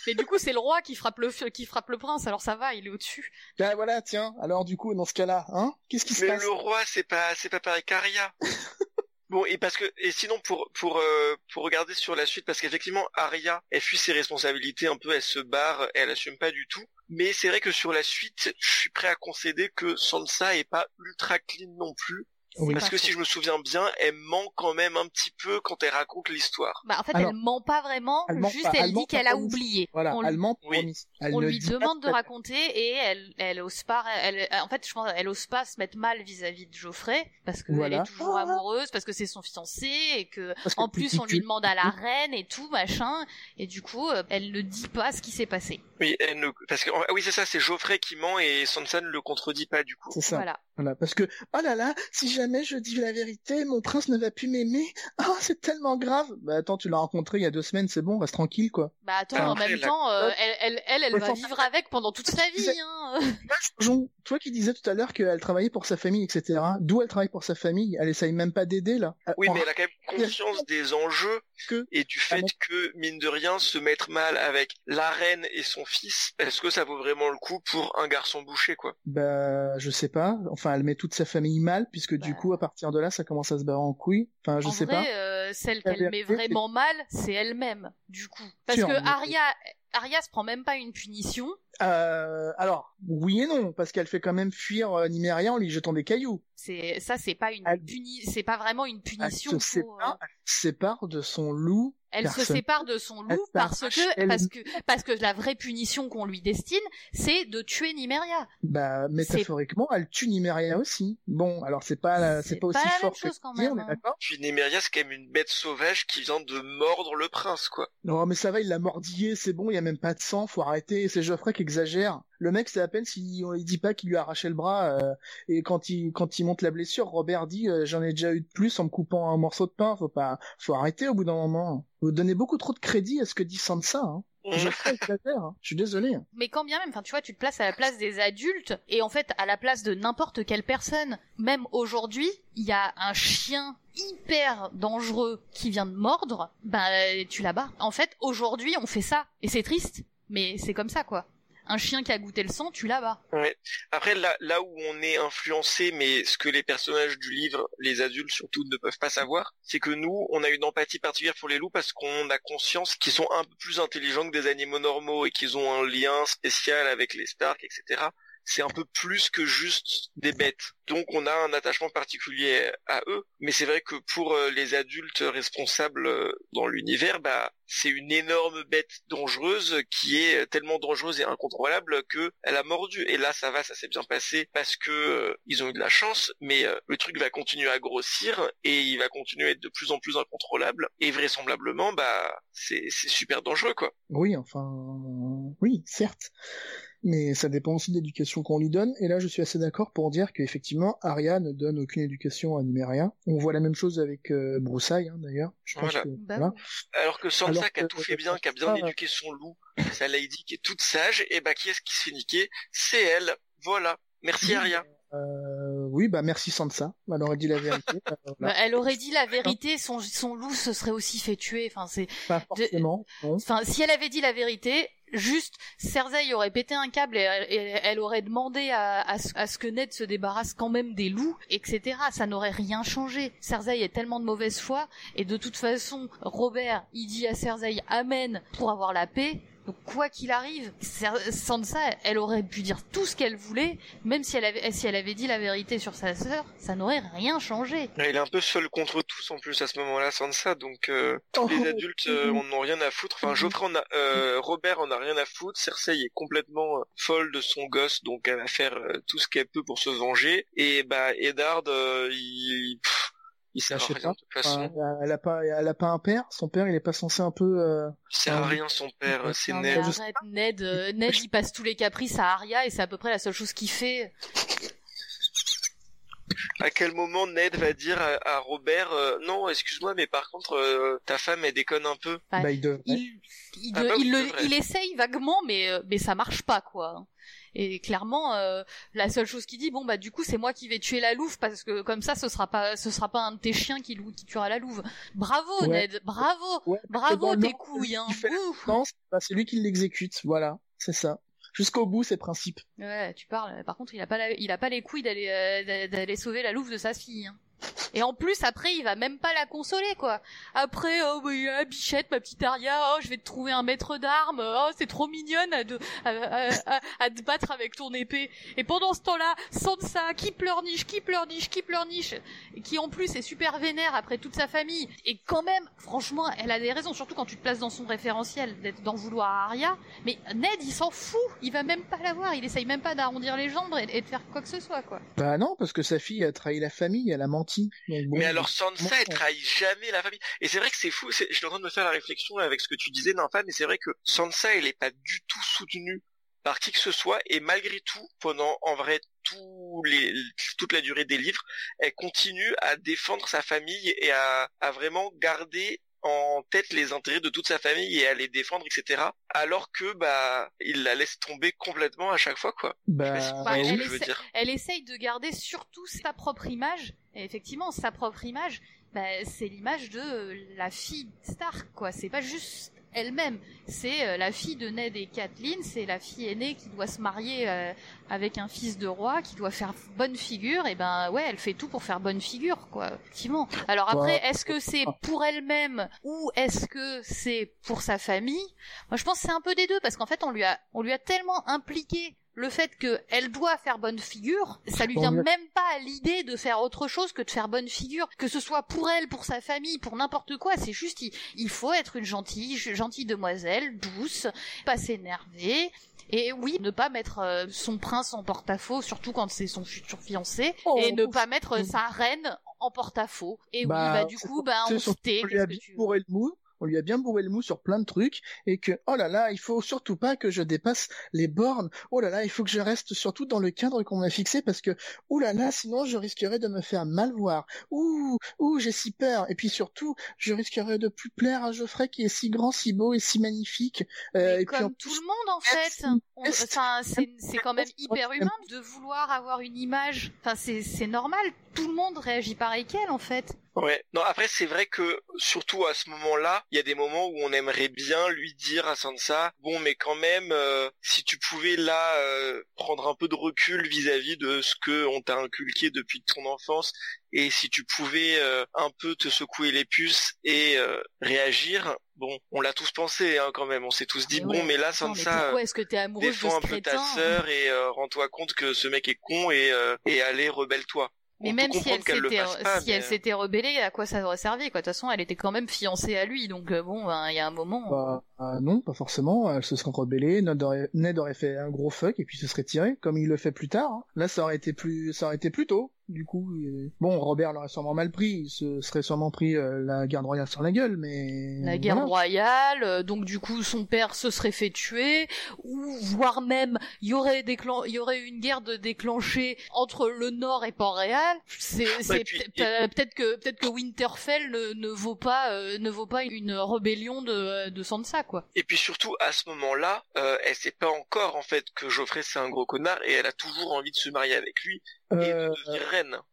B: mais du coup, c'est le roi qui frappe le, qui frappe le prince, alors ça va, il est au-dessus.
A: Ah, voilà, tiens. Alors, du coup, dans ce cas-là, hein, qu'est-ce qui se
C: Mais
A: passe?
C: le roi, c'est pas, c'est pas pareil qu'Aria. Bon, et parce que, sinon, euh, pour regarder sur la suite, parce qu'effectivement, Aria, elle fuit ses responsabilités un peu, elle se barre, elle assume pas du tout. Mais c'est vrai que sur la suite, je suis prêt à concéder que Sansa est pas ultra clean non plus.
A: Oui.
C: Parce que
B: faux.
C: si je me souviens bien, elle ment quand même un petit peu quand elle raconte l'histoire.
B: Bah, en fait,
A: Alors,
B: elle ment pas vraiment,
A: elle ment
B: juste
A: pas,
B: elle
A: elle ment
B: dit qu'elle a oublié.
A: Voilà,
B: on lui,
C: Oui.
A: Elle
B: on
A: ne
B: lui demande de raconter et elle, elle ose pas, elle, en fait, je pense, elle ose pas se mettre mal vis-à-vis de Geoffrey parce qu'elle
A: Voilà.
B: est toujours amoureuse, parce que c'est son fiancé et que,
A: Parce que
B: en plus, on lui demande à la reine et tout, machin, et du coup, euh, elle ne dit pas ce qui s'est passé.
C: Oui, elle ne, parce que, oui, c'est ça, c'est Geoffrey qui ment et Sansa ne le contredit pas du coup.
A: C'est ça.
B: Voilà.
A: Voilà, parce que oh là là, si jamais je dis la vérité, mon prince ne va plus m'aimer. Ah, c'est tellement grave. Bah attends, tu l'as rencontré il y a deux semaines, c'est bon, reste tranquille quoi.
B: Bah attends,
C: Alors
B: en même
C: la-
B: temps, euh, elle, elle, elle, elle va vivre avec pendant toute sa vie. Hein.
A: Jon, toi qui disais tout à l'heure qu'elle travaillait pour sa famille, etc. D'où elle travaille pour sa famille? Elle essaye même pas d'aider là.
C: Oui,
A: En-
C: mais elle a quand même conscience des enjeux
A: que
C: et du
A: Ah
C: fait
A: bon?
C: que, mine de rien, se mettre mal avec la reine et son fils, est-ce que ça vaut vraiment le coup pour un garçon bouché, quoi?
A: Bah, je sais pas. Enfin, elle met toute sa famille mal, puisque du
B: Bah.
A: coup, à partir de là, ça commence à se barrer en couille. Enfin, je
B: en
A: sais
B: vrai,
A: pas.
B: Euh, celle qu'elle met vraiment mal, c'est elle-même, du coup. Parce que Arya, Arya se prend même pas une punition.
A: Euh, alors, oui et non, parce qu'elle fait quand même fuir euh, Nymeria en lui jetant des cailloux.
B: C'est ça, c'est pas une
A: Elle-
B: puni, c'est pas vraiment une
A: Elle
B: punition.
A: se
B: pour, euh,
A: sépare, elle se sépare de son loup.
B: Elle se sépare de son loup parce que
A: elle-
B: parce que parce que la vraie punition qu'on lui destine, c'est de tuer Nymeria.
A: Bah, métaphoriquement, elle tue Nymeria aussi. Bon, alors c'est pas, c'est
B: C'est
A: pas aussi
B: pas la même
A: fort que
B: chose, quand
A: tu dis, on
B: même, hein.
C: Puis c'est quand même une bête sauvage qui vient de mordre le prince, quoi.
A: Non, mais ça va, il l'a mordillé, c'est bon, il y a même pas de sang, faut arrêter. C'est Geoffrey qui exagère. Le mec, c'est à peine s'il il dit pas qu'il lui a arraché le bras. euh, et quand il quand il monte la blessure, Robert dit euh, j'en ai déjà eu de plus en me coupant un morceau de pain. Faut pas, faut arrêter au bout d'un moment. Vous donnez beaucoup trop de crédit à ce que dit Sansa. Hein. Geoffrey exagère. hein. Je suis désolé.
B: Mais quand bien même, enfin tu vois, tu te places à la place des adultes et en fait à la place de n'importe quelle personne. Même aujourd'hui, il y a un chien hyper dangereux qui vient de mordre, ben tu la bats. En fait, aujourd'hui, on fait ça et c'est triste, mais c'est comme ça quoi. Un chien qui a goûté le sang, tu la bats.
C: Ouais. Après, là, là où on est influencé, mais ce que les personnages du livre, les adultes surtout, ne peuvent pas savoir, c'est que nous, on a une empathie particulière pour les loups parce qu'on a conscience qu'ils sont un peu plus intelligents que des animaux normaux et qu'ils ont un lien spécial avec les Stark, etc. C'est un peu plus que juste des bêtes. Donc on a un attachement particulier à eux. Mais c'est vrai que pour euh, les adultes responsables euh, dans l'univers, bah c'est une énorme bête dangereuse qui est tellement dangereuse et incontrôlable que elle a mordu. Et là, ça va, ça s'est bien passé parce que euh, ils ont eu de la chance, mais euh, le truc va continuer à grossir et il va continuer à être de plus en plus incontrôlable. Et vraisemblablement, bah c'est super dangereux quoi.
A: Oui, enfin, oui, certes. Mais ça dépend aussi de l'éducation qu'on lui donne. Et là, je suis assez d'accord pour dire qu'effectivement, Arya ne donne aucune éducation à Nymeria. On voit la même chose avec euh, Broussailles, hein, d'ailleurs. Je pense
C: Voilà.
A: que
B: Bah
A: voilà.
C: Alors que Sansa
A: Alors
C: qui a tout fait bien, qui a bien
A: Ah,
C: éduqué son loup, sa lady qui est toute sage, et bah qui est-ce qui se fait niquer? C'est elle. Voilà. Merci. Arya.
A: Euh, oui, bah merci Sansa. Elle aurait dit la vérité. Euh,
B: Bah, elle aurait dit la vérité, son, son loup se serait aussi fait tuer. Enfin, c'est,
A: Pas forcément. non.
B: enfin, si elle avait dit la vérité, juste Cersei aurait pété un câble et, elle- et elle aurait demandé à, à ce que Ned se débarrasse quand même des loups, etc. Ça n'aurait rien changé. Cersei est tellement de mauvaise foi et de toute façon, Robert, il dit à Cersei Amen pour avoir la paix. Donc quoi qu'il arrive, Sansa, elle aurait pu dire tout ce qu'elle voulait, même si elle avait, si elle avait dit la vérité sur sa sœur, ça n'aurait rien changé.
C: Elle est un peu seule contre tous en plus à ce moment-là, Sansa. Donc euh, tous les adultes euh, en ont rien à foutre. Enfin, Geoffrey, en a, euh, Robert en a rien à foutre. Cersei est complètement euh, folle de son gosse, donc elle va faire euh, tout ce qu'elle peut pour se venger. Et bah Eddard, euh, il, pff, il sert
A: Bah,
C: à rien
A: pas.
C: de toute façon.
A: Enfin, elle a pas, elle a pas un père. Son père, il est pas censé un peu. euh,
C: Il sert à rien son père, c'est Ned.
B: arrête, Ned, euh, Ned il passe tous les caprices à Arya et c'est à peu près la seule chose qu'il fait.
C: à quel moment Ned va dire à, Robert euh, non excuse-moi mais par contre euh, ta femme elle déconne un peu
A: bah, il,
B: il, ah bah il, essaye vaguement mais mais ça marche pas quoi et clairement la seule chose qu'il dit bon bah du coup c'est moi qui vais tuer la louve parce que comme ça ce sera pas ce sera pas un de tes chiens qui, qui tuera la louve bravo Ned bravo bravo tes couilles hein.
A: non c'est lui qui l'exécute voilà c'est ça jusqu'au bout ses principes.
B: Ouais, tu parles. Par contre, il a pas, il a pas les couilles d'aller, euh, d'aller sauver la louve de sa fille. Hein. Et en plus, après, il va même pas la consoler, quoi. Après, oh, bah, Bichette, ma petite Aria, oh, je vais te trouver un maître d'armes, oh, c'est trop mignonne à, te battre avec ton épée. Et pendant ce temps-là, Sansa, qui pleurniche, qui pleurniche, qui pleurniche, et qui en plus est super vénère après toute sa famille. Et quand même, franchement, elle a des raisons, surtout quand tu te places dans son référentiel, d'en vouloir à Arya. Mais Ned, il s'en fout, il va même pas la voir, il essaye même pas d'arrondir les jambes et, de faire quoi que ce soit, quoi.
A: Bah non, parce que sa fille a trahi la famille, elle a menti
C: mais alors Sansa, elle trahit jamais la famille. Et c'est vrai que c'est fou. Je suis en train de me faire la réflexion avec ce que tu disais, Nanfa, mais c'est vrai que Sansa, elle est pas du tout soutenue par qui que ce soit, et malgré tout, pendant en vrai les, toute la durée des livres, elle continue à défendre sa famille et à, à vraiment garder en tête les intérêts de toute sa famille et à les défendre, etc. Alors que bah il la laisse tomber complètement à chaque fois, quoi.
A: Bah,
B: elle, elle essaye de garder surtout sa propre image. Et effectivement, sa propre image, bah, c'est l'image de la fille Stark, quoi. C'est pas juste elle-même. C'est euh, la fille de Ned et Kathleen, c'est la fille aînée qui doit se marier euh, avec un fils de roi, qui doit faire bonne figure, et ben ouais, elle fait tout pour faire bonne figure, quoi, effectivement. Alors après, est-ce que c'est pour elle-même ou est-ce que c'est pour sa famille? Moi je pense que c'est un peu des deux, parce qu'en fait on lui a, on lui a tellement impliqué le fait qu'elle doit faire bonne figure, ça lui vient même pas à l'idée de faire autre chose que de faire bonne figure, que ce soit pour elle, pour sa famille, pour n'importe quoi. C'est juste, il, faut être une gentille, gentille demoiselle, douce, pas s'énerver. Et oui, ne pas mettre euh, son prince en porte-à-faux, surtout quand c'est son futur fiancé, oh, et ne pas mettre sa reine en porte-à-faux. Et oui, bah, bah du coup, bah on se tait.
A: Pour on lui a bien bourré le mou sur plein de trucs et que oh là là, il faut surtout pas que je dépasse les bornes. Oh là là, il faut que je reste surtout dans le cadre qu'on m'a fixé parce que oh là là, sinon je risquerais de me faire mal voir. Ouh, ouh, j'ai si peur. Et puis surtout, je risquerais de plus plaire à Geoffrey qui est si grand, si beau et si magnifique.
B: Euh, et comme tout le monde en fait. Enfin, c'est quand même hyper humain de vouloir avoir une image. Enfin, c'est normal. Tout le monde réagit pareil qu'elle en fait.
C: Ouais. Non, après c'est vrai que surtout à ce moment-là, il y a des moments où on aimerait bien lui dire à Sansa, bon, mais quand même, euh, si tu pouvais là euh, prendre un peu de recul vis-à-vis de ce que on t'a inculqué depuis ton enfance, et si tu pouvais euh, un peu te secouer les puces et réagir, bon, on l'a tous pensé hein, quand même, on s'est tous dit, bon, mais là Sansa,
B: est-ce que t'es amoureuse défends
C: un peu ta sœur et rends-toi compte que ce mec est con et et allez rebelle-toi.
B: Mais même si elle s'était si elle s'était rebellée, à quoi ça aurait servi quoi De toute façon, elle était quand même fiancée à lui, donc euh, bon, ben, il y a un moment.
A: Bah, euh, non, pas forcément. Elle se serait rebellée. Ned aurait, Ned aurait fait un gros fuck et puis se serait tiré, comme il le fait plus tard. Hein. Là, ça aurait été plus, ça aurait été plus tôt du coup. Bon, Robert l'aurait sûrement mal pris, il se serait sûrement pris euh, la garde royale sur la gueule, mais...
B: La garde royale, euh, donc du coup son père se serait fait tuer, ou voire même il y aurait il y aurait une guerre de déclenchée entre le Nord et Port-Réal. C'est peut-être que peut-être que Winterfell ne, ne vaut pas euh, ne vaut pas une rébellion de de Sansa quoi.
C: Et puis surtout à ce moment-là, elle sait pas encore en fait que Geoffrey c'est un gros connard et elle a toujours envie de se marier avec lui euh,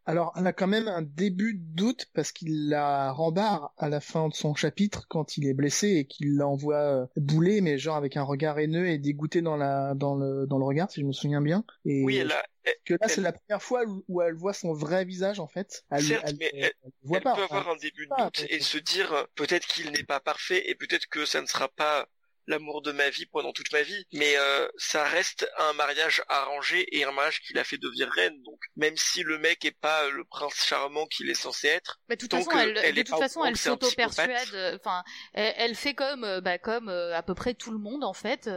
A: alors, elle a quand même un début de doute parce qu'il la rembarre à la fin de son chapitre quand il est blessé et qu'il l'envoie euh, bouler, mais genre avec un regard haineux et dégoûté dans la dans le dans le regard, si je me souviens bien. Et
C: oui, elle a,
A: que là, c'est la première fois où, elle voit son vrai visage en fait.
C: Elle, Certes, mais elle, voit peut avoir un début de doute et se dire peut-être qu'il n'est pas parfait et peut-être que ça ne sera pas l'amour de ma vie pendant toute ma vie, mais euh, ça reste un mariage arrangé et un mariage qui l'a fait devenir reine. Donc même si le mec est pas le prince charmant qu'il est censé être,
B: de toute façon, elle, de toute façon, elle s'auto-persuade. Euh, enfin, elle, fait comme, euh, bah, comme à peu près tout le monde en fait.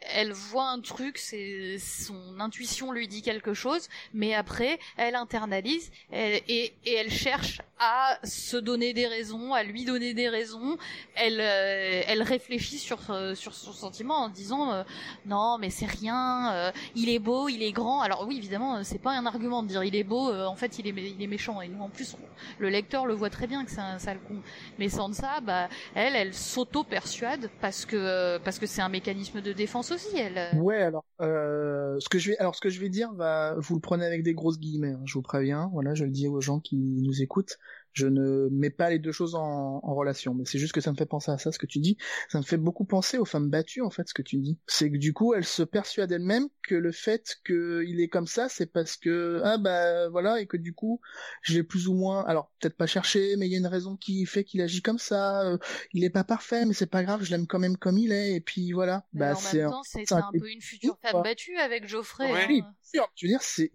B: elle voit un truc, c'est son intuition lui dit quelque chose, mais après, elle internalise et, et elle cherche à se donner des raisons, à lui donner des raisons. Elle, elle réfléchit sur euh, sur son sentiment en disant euh, non mais c'est rien, euh, il est beau, il est grand. Alors oui évidemment c'est pas un argument de dire il est beau, en fait il est il est méchant et nous en plus le lecteur le voit très bien que c'est un sale con. Mais sans ça bah elle elle s'auto persuade parce que parce que c'est un mécanisme de défense aussi elle.
A: Ouais alors ce que je vais alors ce que je vais dire va vous le prenez avec des grosses guillemets, hein, je vous préviens. Voilà je le dis aux gens qui nous écoutent je ne mets pas les deux choses en, relation, mais c'est juste que ça me fait penser à ça, ce que tu dis. Ça me fait beaucoup penser aux femmes battues, en fait, ce que tu dis. C'est que du coup, elles se persuadent elles-mêmes que le fait qu'il est comme ça, c'est parce que ah bah voilà, et que du coup, je l'ai plus ou moins, alors peut-être pas cherché, mais il y a une raison qui fait qu'il agit comme ça. Euh, il est pas parfait, mais c'est pas grave, je l'aime quand même comme il est, et puis voilà.
B: bah c'est un, un, peu une future femme battue avec Geoffrey.
A: Oui, hein. sûr. Tu veux dire, c'est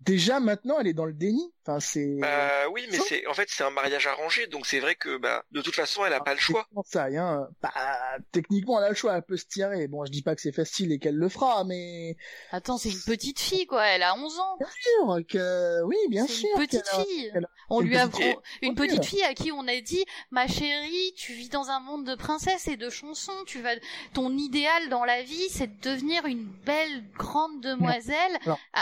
A: déjà maintenant elle est dans le déni. Enfin c'est.
C: Bah oui, mais c'est en fait c'est un mariage arrangé, donc c'est vrai que bah de toute façon elle a pas le choix.
A: Ça. Bah techniquement elle a le choix, elle peut se tirer. Bon, je dis pas que c'est facile et qu'elle le fera, mais.
B: Attends, c'est une petite fille quoi, elle a 11 ans.
A: Bien sûr que oui, bien sûr.
B: Une petite fille. On lui a une petite fille à qui on a dit ma chérie, tu vis dans un monde de princesses et de chansons, tu vas ton idéal dans la vie, c'est de devenir une belle grande demoiselle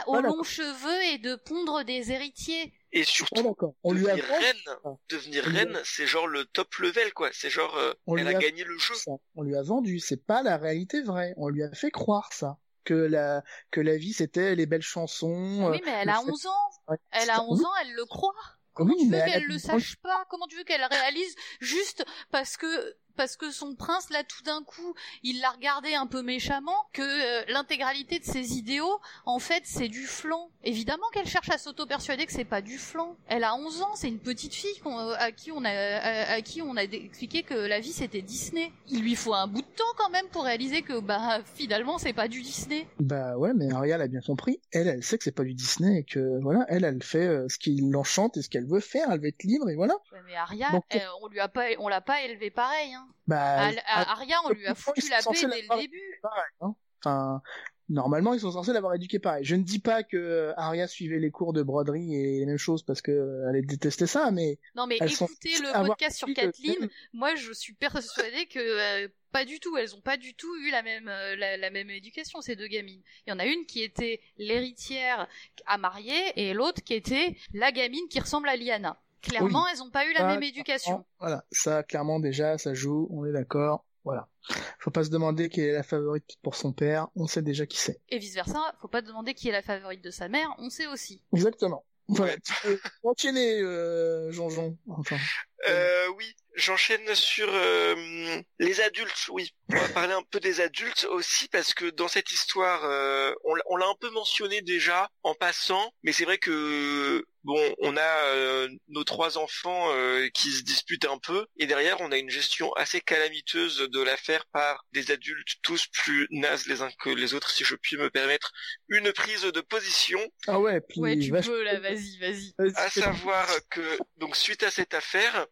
B: aux longs cheveux et de pondre des héritiers.
C: Et surtout, on devenir lui a reine, devenir reine, c'est genre le top level, quoi. C'est genre, euh, elle a, gagné le jeu.
A: On lui a vendu. C'est pas la réalité vraie. On lui a fait croire ça. Que la, que la vie c'était les belles chansons.
B: Oui, mais elle a 11 ans. Elle a 11 ans, elle le croit. Comment tu veux qu'elle le sache pas? Comment tu veux qu'elle réalise juste parce que parce que son prince là tout d'un coup il l'a regardé un peu méchamment que euh, l'intégralité de ses idéaux en fait c'est du flan évidemment qu'elle cherche à s'auto-persuader que c'est pas du flan elle a 11 ans c'est une petite fille euh, à qui on a à, qui on a expliqué que la vie c'était Disney. Il lui faut un bout de temps quand même pour réaliser que bah finalement c'est pas du Disney.
A: Bah ouais mais Ariel a bien compris. Elle elle sait que c'est pas du Disney et que voilà elle elle fait euh, ce qui l'enchante et ce qu'elle veut faire. Elle veut être libre et voilà.
B: Mais Aria on lui a pas on l'a pas élevé pareil hein.
A: Bah,
B: à, Aria, on lui a foutu la paix dès le début.
A: Hein. enfin, normalement, ils sont censés l'avoir éduqué pareil. Je ne dis pas que Aria suivait les cours de broderie et les mêmes choses parce que elle détestait ça, mais
B: non, mais écoutez le podcast sur Kathleen. Moi, je suis persuadée que euh, pas du tout. Elles ont pas du tout eu la même euh, la, même éducation ces deux gamines. Il y en a une qui était l'héritière à marier et l'autre qui était la gamine qui ressemble à Liana. Clairement, elles n'ont pas eu la même éducation.
A: Voilà, ça, clairement, déjà, ça joue, on est d'accord. Voilà. Faut pas se demander qui est la favorite pour son père, on sait déjà qui c'est.
B: Et vice versa, faut pas demander qui est la favorite de sa mère, on sait aussi.
A: Exactement. Enchaîner, euh. Enfin.
C: Euh, oui, j'enchaîne sur euh, les adultes. Oui, on va parler un peu des adultes aussi parce que dans cette histoire, euh, on l'a un peu mentionné déjà en passant, mais c'est vrai que bon, on a euh, nos trois enfants euh, qui se disputent un peu, et derrière on a une gestion assez calamiteuse de l'affaire par des adultes tous plus nazes les uns que les autres, si je puis me permettre une prise de position.
A: Ah ouais,
B: puis ouais, tu peux là, vas-y, vas-y.
C: À savoir que donc suite à cette affaire,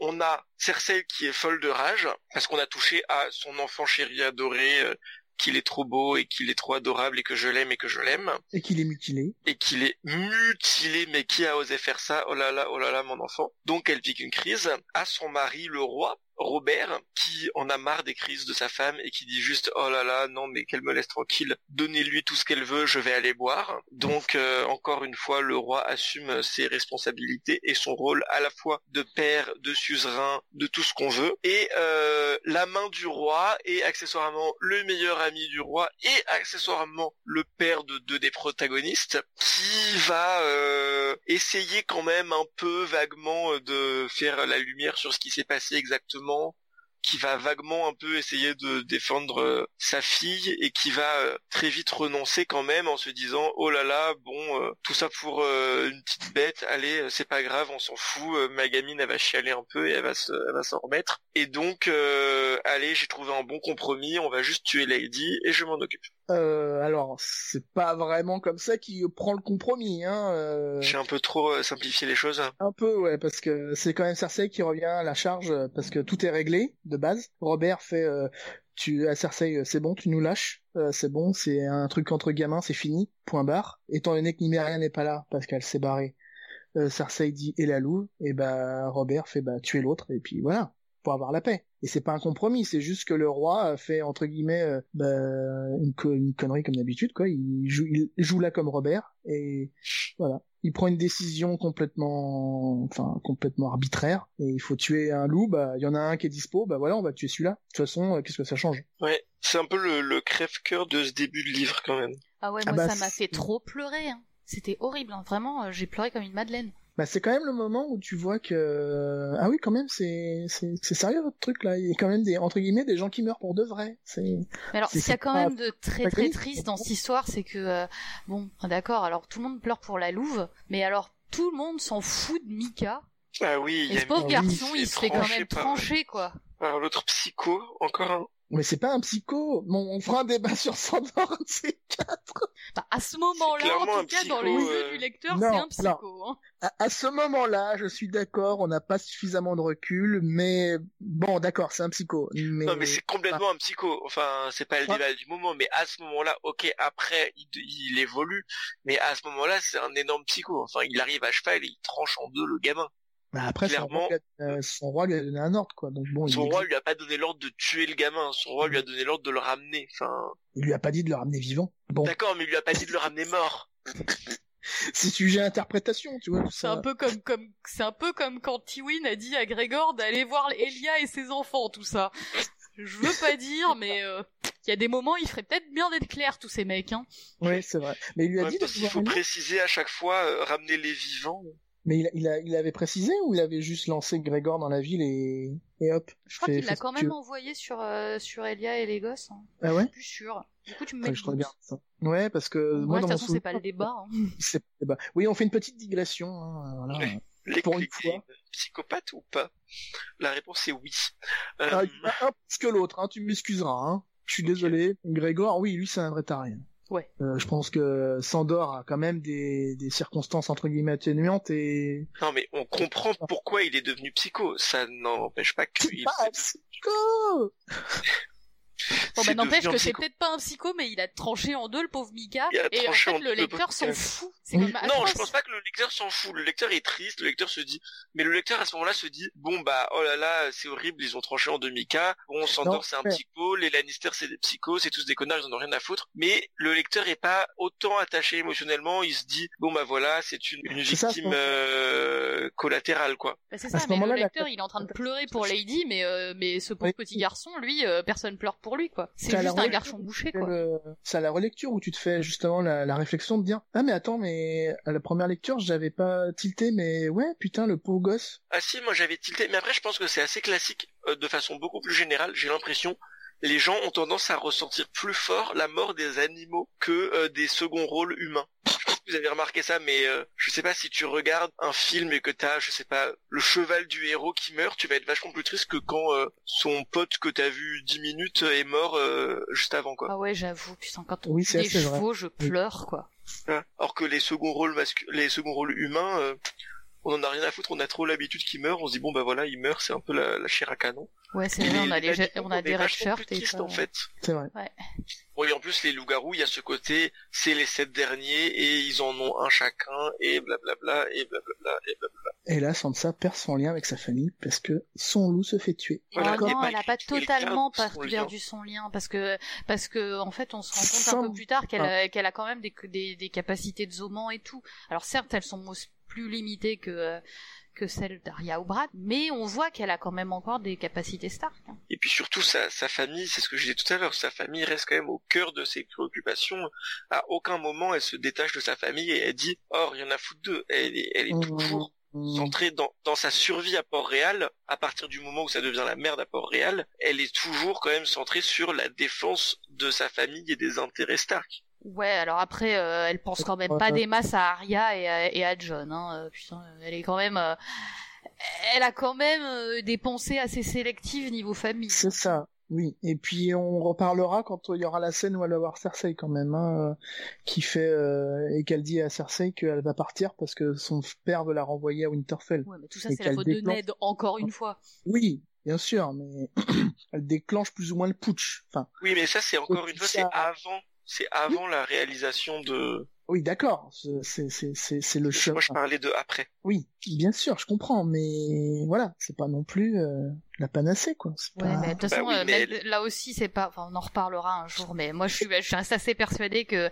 C: on a Cersei qui est folle de rage parce qu'on a touché à son enfant chéri adoré euh, qu'il est trop beau et qu'il est trop adorable et que je l'aime et que je l'aime.
A: Et qu'il est mutilé.
C: Et qu'il est mutilé, mais qui a osé faire ça? Oh là là, oh là là, mon enfant. Donc elle pique une crise à son mari, le roi, Robert qui en a marre des crises de sa femme et qui dit juste oh là là non mais qu'elle me laisse tranquille. Donnez-lui tout ce qu'elle veut je vais aller boire. Donc euh, encore une fois le roi assume ses responsabilités et son rôle à la fois de père de suzerain de tout ce qu'on veut. Et euh, la main du roi est accessoirement le meilleur ami du roi et accessoirement le père de deux des protagonistes qui va euh, essayer quand même un peu vaguement de faire la lumière sur ce qui s'est passé exactement qui va vaguement un peu essayer de défendre euh, sa fille et qui va euh, très vite renoncer quand même en se disant oh là là bon euh, tout ça pour une petite bête allez c'est pas grave on s'en fout ma gamine elle va chialer un peu et elle va se elle va s'en remettre. Et donc allez j'ai trouvé un bon compromis on va juste tuer Lady et je m'en occupe
A: euh, alors, c'est pas vraiment comme ça qu'il prend le compromis. Hein, euh...
C: J'ai un peu trop euh, simplifié les choses.
A: Un peu, ouais, parce que c'est quand même Cersei qui revient à la charge parce que tout est réglé de base. Robert fait, euh, tu à Cersei, c'est bon, tu nous lâches, c'est bon, c'est un truc entre gamins, c'est fini, point barre. Étant donné que Nymeria n'est pas là parce qu'elle s'est barrée, Cersei dit et la louve, et bah Robert fait bah tuer l'autre et puis voilà. Pour avoir la paix. Et c'est pas un compromis, c'est juste que le roi fait entre guillemets euh, bah, une, une, connerie comme d'habitude, quoi. Il joue, il joue là comme Robert et voilà. Il prend une décision complètement, enfin complètement arbitraire. Et il faut tuer un loup, bah il y en a un qui est dispo, bah voilà, on va tuer celui-là. De toute façon, euh, qu'est-ce que ça change?
C: Ouais, c'est un peu le, le crève-cœur de ce début de livre quand même.
B: Ah ouais,
A: Ah
B: moi
A: bah,
B: ça m'a fait trop pleurer. Hein. C'était horrible, hein. vraiment, euh, j'ai pleuré comme une madeleine.
A: Bah c'est quand même le moment où tu vois que ah oui quand même c'est c'est c'est sérieux votre truc là il y a quand même des entre guillemets des gens qui meurent pour de vrai c'est
B: Mais alors, qu'il y a
A: c'est
B: quand même de très très
A: triste,
B: dans cette histoire, c'est que euh, bon, d'accord, alors tout le monde pleure pour la louve, mais alors tout le monde s'en fout de Mika.
C: Ah oui, il
B: Et ce pauvre garçon, il se fait quand même trancher quoi.
C: par l'autre psycho, encore un.
A: Mais c'est pas un psycho bon on fera un débat sur Sandor un de ces quatre
B: Bah, à ce moment-là, en tout cas, dans les yeux
C: euh,
B: du lecteur, c'est un psycho. Hein.
A: à, à ce moment-là je suis d'accord on n'a pas suffisamment de recul mais bon d'accord c'est un psycho mais,
C: Non mais c'est complètement un psycho. Enfin, c'est pas le
A: Ouais.
C: débat du moment, mais à ce moment-là, ok, après il, il évolue, mais à ce moment-là, c'est un énorme psycho. Enfin, il arrive à cheval et il tranche en deux le gamin.
A: Bah, après son
C: clairement-
A: roi, lui a- euh, son roi lui a donné un ordre quoi donc bon il,
C: Son roi lui a pas donné l'ordre de tuer le gamin. Son roi lui a donné l'ordre de le ramener. Enfin,
A: il lui a pas dit de le ramener vivant bon
C: d'accord, mais il lui a pas dit de le ramener mort.
A: c'est sujet à interprétation tu vois tout
B: C'est
A: ça
B: un peu comme comme c'est un peu comme quand Tywin a dit à Grégor d'aller voir Elia et ses enfants, tout ça. Je veux pas dire, mais euh, il y a des moments, il ferait peut-être bien d'être clair, tous ces mecs. Hein.
A: oui c'est vrai mais il lui a dit de
C: s'il
A: voir
C: faut préciser à chaque fois, euh, ramener les vivants.
A: Mais il, a- il, a, il avait précisé ou il avait juste lancé Grégor dans la ville et, et hop
B: Je crois qu'il l'a quand même envoyé sur euh, sur Elia et les gosses. Hein.
A: Ah ouais
B: Je suis plus sûr. Du coup, tu me mets le
A: je regarde ça. Ouais, parce que
B: Ouais,
A: moi
B: de
A: dans
B: toute façon, c'est pas le débat. hein.
A: c'est- eh ben, oui, on fait une petite digression. Hein, voilà.
C: Ouais. Les
A: Pour une
C: les-
A: fois.
C: psychopathe ou pas? La réponse est oui. Euh,
A: Ah, un plus que l'autre, hein, tu m'excuseras. Hein. Je suis désolé. Grégor, oui, lui c'est un vrai.
B: Ouais.
A: Euh, je pense que Sandor a quand même des, des circonstances entre guillemets atténuantes et
C: Non mais on comprend pourquoi il est devenu psycho. Ça n'empêche pas qu'il
A: pas psycho
B: Bon, bah, n'empêche que c'est peut-être pas un psycho, mais il a tranché en deux le pauvre Mika.
C: Il a
B: Et en fait,
C: en
B: le lecteur s'en fout. C'est
A: Oui.
B: comme
C: Non, je pense pas que le lecteur s'en fout. Le lecteur est triste, le lecteur se dit, mais le lecteur à ce moment-là se dit, bon bah, oh là là, c'est horrible, ils ont tranché en deux Mika. Bon,
A: Non,
C: Sandor c'est un psycho, les Lannister c'est des psychos, c'est tous des connards, ils en ont rien à foutre. Mais le lecteur est pas autant attaché émotionnellement, il se dit, bon bah voilà, c'est une, une
A: ça,
C: victime euh, collatérale quoi.
B: Bah, c'est
A: À
B: ça,
A: ce
B: mais le
A: la-
B: lecteur, il est en train de pleurer pour Lady, mais euh, mais ce pauvre
A: Oui.
B: petit garçon, lui, euh, personne pleure pour lui, quoi. C'est
A: C'est à la
B: juste un garçon bouché,
A: C'est
B: quoi.
A: le- c'est à la relecture où tu te fais justement la, la réflexion de dire ah mais attends mais à la première lecture j'avais pas tilté mais ouais putain le pauvre gosse
C: Ah si, moi j'avais tilté, mais après je pense que c'est assez classique, euh, de façon beaucoup plus générale, j'ai l'impression, les gens ont tendance à ressentir plus fort la mort des animaux que euh, des seconds rôles humains. Que vous avez remarqué ça, mais euh, je sais pas si tu regardes un film et que t'as, je sais pas, le cheval du héros qui meurt, tu vas être vachement plus triste que quand euh, son pote que t'as vu 10 minutes est mort euh, juste avant quoi.
B: Ah ouais, j'avoue, putain, quand on
A: Oui,
B: tue des
A: vrai.
B: chevaux, je pleure, quoi.
C: Hein. Alors que les seconds rôles mascu- les seconds rôles humains, euh, on en a rien à foutre, on a trop l'habitude qu'ils meurent, on se dit bon bah voilà, il meurt, c'est un peu la, la chair à canon.
B: Ouais, c'est vrai, on a,
C: les
B: on a des red shirts et ça.
C: en fait.
A: c'est vrai
C: Oui, en plus, les loups-garous, il y a ce côté, c'est les sept derniers, et ils en ont un chacun, et blablabla, et blablabla, et blablabla.
A: et là Sansa perd son lien avec sa famille parce que son loup se fait tuer
C: Voilà,
B: oh non, elle a
C: il
B: pas totalement pas perdu son lien parce que parce que en fait on se rend compte
A: Sans-
B: un peu plus tard qu'elle
A: Ah.
B: a, qu'elle a quand même des, des des capacités de zoman et tout. Alors certes elles sont plus limitées que euh, que celles d'Arya ou Brad, mais on voit qu'elle a quand même encore des capacités Stark. hein.
C: Et puis surtout, sa, sa famille, c'est ce que je disais tout à l'heure, sa famille reste quand même au cœur de ses préoccupations. À aucun moment, elle se détache de sa famille et elle dit, oh, rien à foutre d'eux. Elle est, elle est toujours
A: Mmh.
C: centrée dans, dans sa survie à Port-Réal, à partir du moment où ça devient la merde à Port-Réal, elle est toujours quand même centrée sur la défense de sa famille et des intérêts Stark.
B: Ouais, alors après euh, elle pense quand même pas des masses à Arya et à, et à John. Hein. Euh, Putain, elle est quand même euh, elle a quand même euh, des pensées assez sélectives niveau famille.
A: c'est ça oui et puis on reparlera quand il y aura la scène où elle va voir Cersei quand même hein, qui fait euh, et qu'elle dit à Cersei qu'elle va partir parce que son père veut la renvoyer à Winterfell
B: Ouais, mais tout ça
A: Et
B: c'est la
A: qu'elle
B: faute de Ned encore une fois.
A: oui bien sûr mais elle déclenche plus ou moins le putsch enfin
C: Oui, mais ça, c'est encore une fois, c'est avant, c'est avant la réalisation de,
A: Oui, d'accord. C'est c'est c'est c'est le chemin.
C: Moi, je parlais de après.
A: Oui, bien sûr, je comprends, mais voilà, c'est pas non plus euh, la panacée, quoi. C'est
B: Ouais,
A: pas-
B: mais de toute
C: Bah
B: façon,
C: oui,
B: euh,
C: mais
B: même là aussi, c'est pas. Enfin, on en reparlera un jour, mais moi, je suis, je assez persuadée que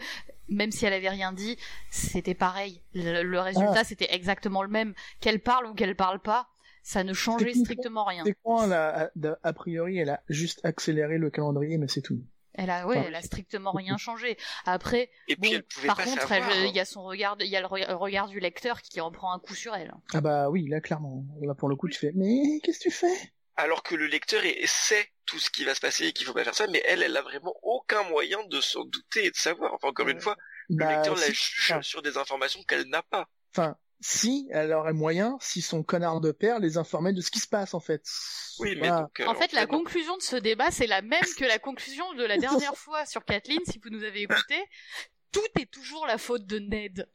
B: même si elle avait rien dit, c'était pareil. Le, le résultat,
A: Ah.
B: c'était exactement le même. Qu'elle parle ou qu'elle parle pas, ça ne changeait strictement rien.
A: C'est quoi, là, a, a priori, elle a juste accéléré le calendrier, mais c'est tout.
B: Elle a, ouais,
A: Enfin,
B: elle a strictement rien changé. Après,
C: Et puis
B: bon,
C: elle pouvait
B: par
C: pas
B: contre, elle-
C: hein.
B: il y a son regard, il y a le re- regard du lecteur qui en prend un coup sur elle.
A: Ah bah oui, là, clairement. Là, pour le coup, tu fais, mais qu'est-ce que tu fais?
C: Alors que le lecteur sait tout ce qui va se passer et qu'il faut pas faire ça, mais elle, elle a vraiment aucun moyen de s'en douter et de savoir. Enfin, encore une
B: Ouais.
C: fois, le
A: Bah,
C: lecteur la juge sur des informations qu'elle n'a pas.
A: Enfin, si, elle aurait moyen, si son connard de père les informait de ce qui se passe, en fait.
C: Oui, mais
A: Voilà.
C: donc. euh,
B: En fait, la conclusion de ce débat, c'est la même que la conclusion de la dernière fois sur Kathleen, si vous nous avez écouté. Tout est toujours la faute de Ned.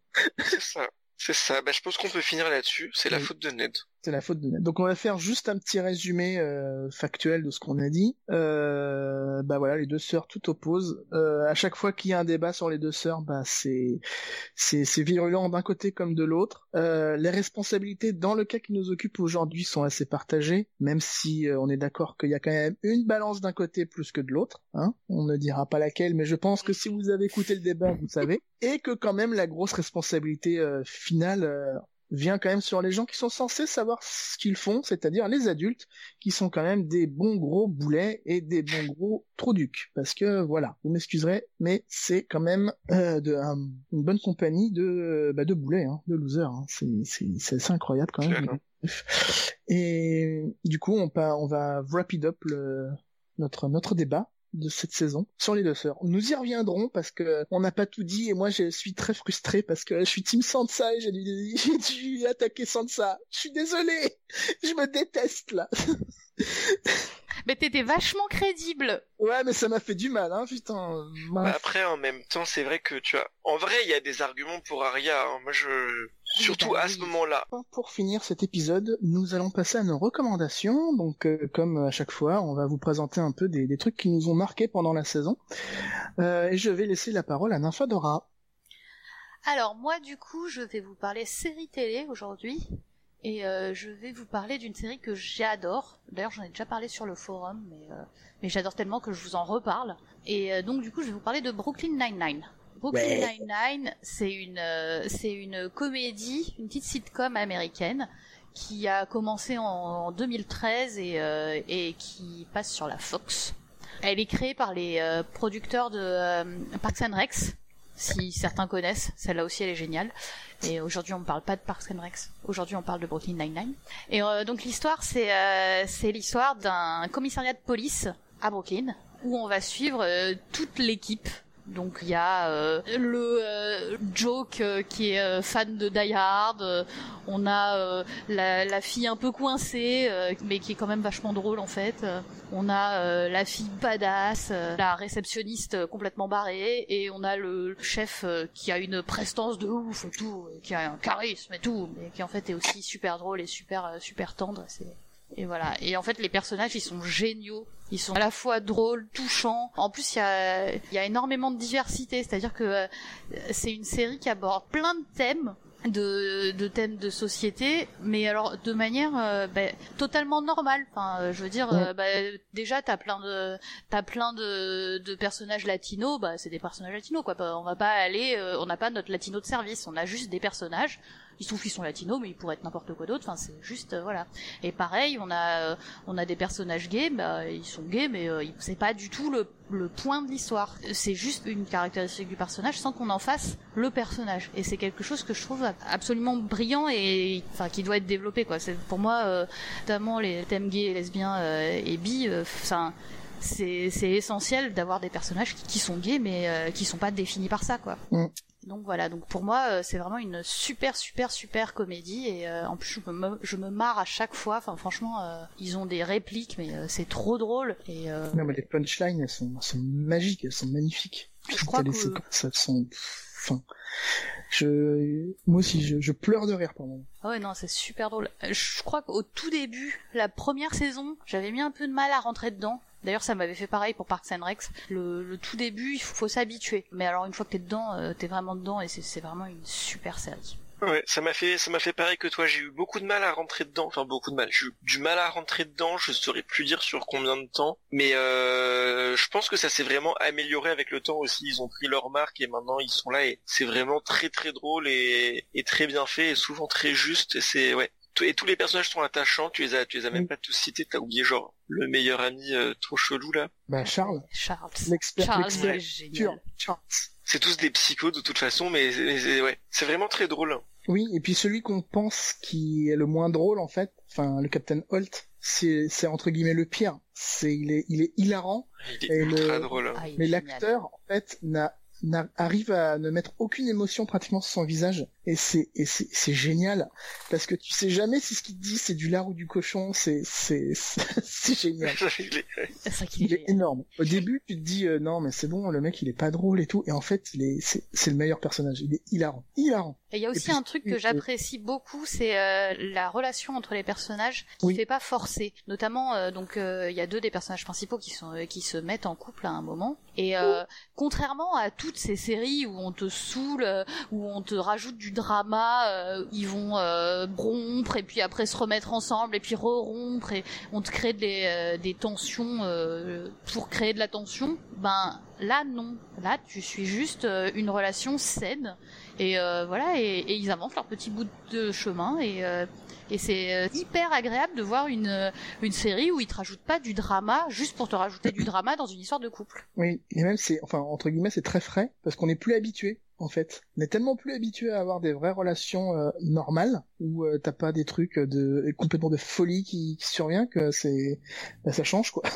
C: C'est ça. C'est ça. Bah, je pense qu'on peut finir là-dessus. C'est la
A: Oui.
C: faute de Ned.
A: C'est la faute de. Donc on va faire juste un petit résumé euh, factuel de ce qu'on a dit. Euh, bah voilà, les deux sœurs tout opposent. Euh, à chaque fois qu'il y a un débat sur les deux sœurs, bah c'est c'est virulent d'un côté comme de l'autre. Euh, les responsabilités dans le cas qui nous occupe aujourd'hui sont assez partagées, même si euh, on est d'accord qu'il y a quand même une balance d'un côté plus que de l'autre. Hein on ne dira pas laquelle, mais je pense que si vous avez écouté le débat, vous savez. Et que quand même la grosse responsabilité euh, finale vient quand même sur les gens qui sont censés savoir ce qu'ils font, c'est-à-dire les adultes, qui sont quand même des bons gros boulets et des bons gros trous-ducs. Parce que voilà, vous m'excuserez, mais c'est quand même euh, de, un- une bonne compagnie de, bah, de boulets, hein, de losers. Hein. C'est, c'est, c'est assez incroyable quand même. Et du coup, on, pa- on va wrap it up le, notre, notre débat de cette saison sur les deux sœurs. Nous y reviendrons parce que on n'a pas tout dit et moi je suis très frustré parce que je suis team Sansa et j'ai dû, j'ai dû attaquer Sansa. Je suis désolé, je me déteste là.
B: Mais t'étais vachement crédible.
A: Ouais, mais ça m'a fait du mal, hein, putain.
C: Bah, après, en même temps, c'est vrai que tu as. En vrai, il y a des arguments pour Arya. hein. Moi, je. Surtout à ce moment-là.
A: Pour finir cet épisode, nous allons passer à nos recommandations. Donc, euh, comme à chaque fois, on va vous présenter un peu des, des trucs qui nous ont marqués pendant la saison. Euh, et je vais laisser la parole à Nymphadora.
B: Alors moi, du coup, je vais vous parler série télé aujourd'hui. Et euh, je vais vous parler d'une série que j'adore. D'ailleurs, j'en ai déjà parlé sur le forum, mais, euh, mais j'adore tellement que je vous en reparle. Et euh, donc, du coup, je vais vous parler de Brooklyn Nine-Nine. Brooklyn
A: Ouais.
B: Nine-Nine, c'est une, euh, c'est une comédie, une petite sitcom américaine qui a commencé en, en 2013 et, euh, et qui passe sur la Fox. Elle est créée par les euh, producteurs de euh, Parks and Recs, si certains connaissent. Celle-là aussi, elle est géniale. Et aujourd'hui, on ne parle pas de Parks and Recs. Aujourd'hui, on parle de Brooklyn Nine-Nine. Et donc l'histoire, c'est c'est l'histoire d'un commissariat de police à Brooklyn où on va suivre toute l'équipe. Donc il y a euh, le euh, Joke euh, qui est euh, fan de Die Hard, euh, on a euh, la, la fille un peu coincée mais qui est quand même vachement drôle en fait. On a la fille badass, la réceptionniste complètement barrée, et on a le chef qui a une prestance de ouf et tout, et qui a un charisme et tout, mais qui en fait est aussi super drôle et super super tendre. C'est et voilà. Et en fait, les personnages, ils sont géniaux. Ils sont à la fois drôles, touchants. En plus, il y a, y a énormément de diversité. C'est-à-dire que euh, c'est une série qui aborde plein de thèmes de, de thèmes de société, mais alors de manière euh, bah, totalement normale. Enfin, euh, je veux dire,
A: Ouais.
B: bah, déjà t'as plein de t'as plein de, de personnages latinos, bah c'est des personnages latinos quoi. Bah, On va pas aller, on n'a pas notre latino de service, on a juste des personnages. Il se trouve qu'ils sont latinos, mais ils pourraient être n'importe quoi d'autre. Enfin, c'est juste euh, voilà. Et pareil, on a euh, on a des personnages gays, bah ils sont gays, mais euh, c'est pas du tout le le point de l'histoire. C'est juste une caractéristique du personnage sans qu'on en fasse le personnage. Et c'est quelque chose que je trouve absolument brillant et enfin qui doit être développé quoi. C'est pour moi euh, notamment les thèmes gays, lesbiens euh, et bi. Enfin. c'est c'est essentiel d'avoir des personnages qui, qui sont gays mais euh, qui sont pas définis par ça quoi.
A: Mm.
B: Donc voilà, donc pour moi euh, c'est vraiment une super super super comédie et euh, en plus je me, je me marre à chaque fois. Enfin franchement euh, ils ont des répliques mais euh, c'est trop drôle et euh,
A: Non, mais les punchlines, elles sont, elles sont magiques, elles sont magnifiques.
B: Je crois
A: les
B: que-
A: séquences, elles sont, enfin, je, moi aussi, je, je pleure de rire moment.
B: Ah ouais, non, c'est super drôle. Je crois qu'au tout début, la première saison, j'avais mis un peu de mal à rentrer dedans. D'ailleurs, ça m'avait fait pareil pour Parks and Recs. Le, tout début, il faut, s'habituer. Mais alors, une fois que t'es dedans, euh, t'es vraiment dedans et c'est vraiment une super série.
C: Ouais, ça m'a fait, ça m'a fait pareil que toi. J'ai eu beaucoup de mal à rentrer dedans. Enfin, beaucoup de mal. J'ai eu du mal à rentrer dedans. Je saurais plus dire sur combien de temps. Mais euh, je pense que ça s'est vraiment amélioré avec le temps aussi. Ils ont pris leur marque et maintenant ils sont là et c'est vraiment très très drôle et, et très bien fait et souvent très juste. C'est ouais. Et tous les personnages sont attachants. Tu les as, tu les as même
A: Oui.
C: pas tous cités. T'as oublié genre le meilleur ami euh, trop chelou là.
A: Bah Charles,
B: Charles.
A: l'expert,
B: Charles.
A: Charles.
C: C'est tous des psychos de toute façon, mais c'est- c'est- ouais, c'est vraiment très drôle.
A: Oui, et puis celui qu'on pense qui est le moins drôle en fait, enfin le Captain Holt, c'est c'est entre guillemets le pire. C'est il est il est hilarant,
C: Il est
A: Et
C: ultra
A: le-
C: drôle.
B: Ah, il est
A: mais l'acteur en fait n'a n'a- arrive à ne mettre aucune émotion pratiquement sur son visage. Et c'est et c'est génial. Parce que tu sais jamais si ce qu'il te dit c'est du lard ou du cochon. C'est c'est c'est génial.
C: Il est-
B: C'est vrai qu'il est
A: il est
B: génial.
A: énorme. Au début tu te dis euh, non mais c'est bon le mec il est pas drôle et tout. Et en fait il est c'est c'est le meilleur personnage. Il est hilarant. Hilarant.
B: Et il y a aussi
A: puis,
B: un truc que
A: oui,
B: j'apprécie beaucoup, c'est euh, la relation entre les personnages qui
A: Oui.
B: fait pas forcer. Notamment, euh, donc euh, il y a deux des personnages principaux qui sont euh, qui se mettent en couple à un moment. Et euh, contrairement à toutes ces séries où on te saoule, euh, où on te rajoute du drama, euh, ils vont euh, rompre et puis après se remettre ensemble et puis re-rompre et on te crée des, tensions pour créer de la tension. Ben là non, là tu suis juste une relation saine et voilà, et, ils avancent leur petit bout de chemin et, et c'est euh, hyper agréable de voir une, euh, une série où ils te rajoutent pas du drama juste pour te rajouter du drama dans une histoire de couple.
A: Oui, et même c'est, enfin entre guillemets, c'est très frais parce qu'on n'est plus habitué en fait. On est tellement plus habitué à avoir des vraies relations euh, normales où euh, t'as pas des trucs de complètement de folie qui, qui survient que c'est, bah, ça change quoi.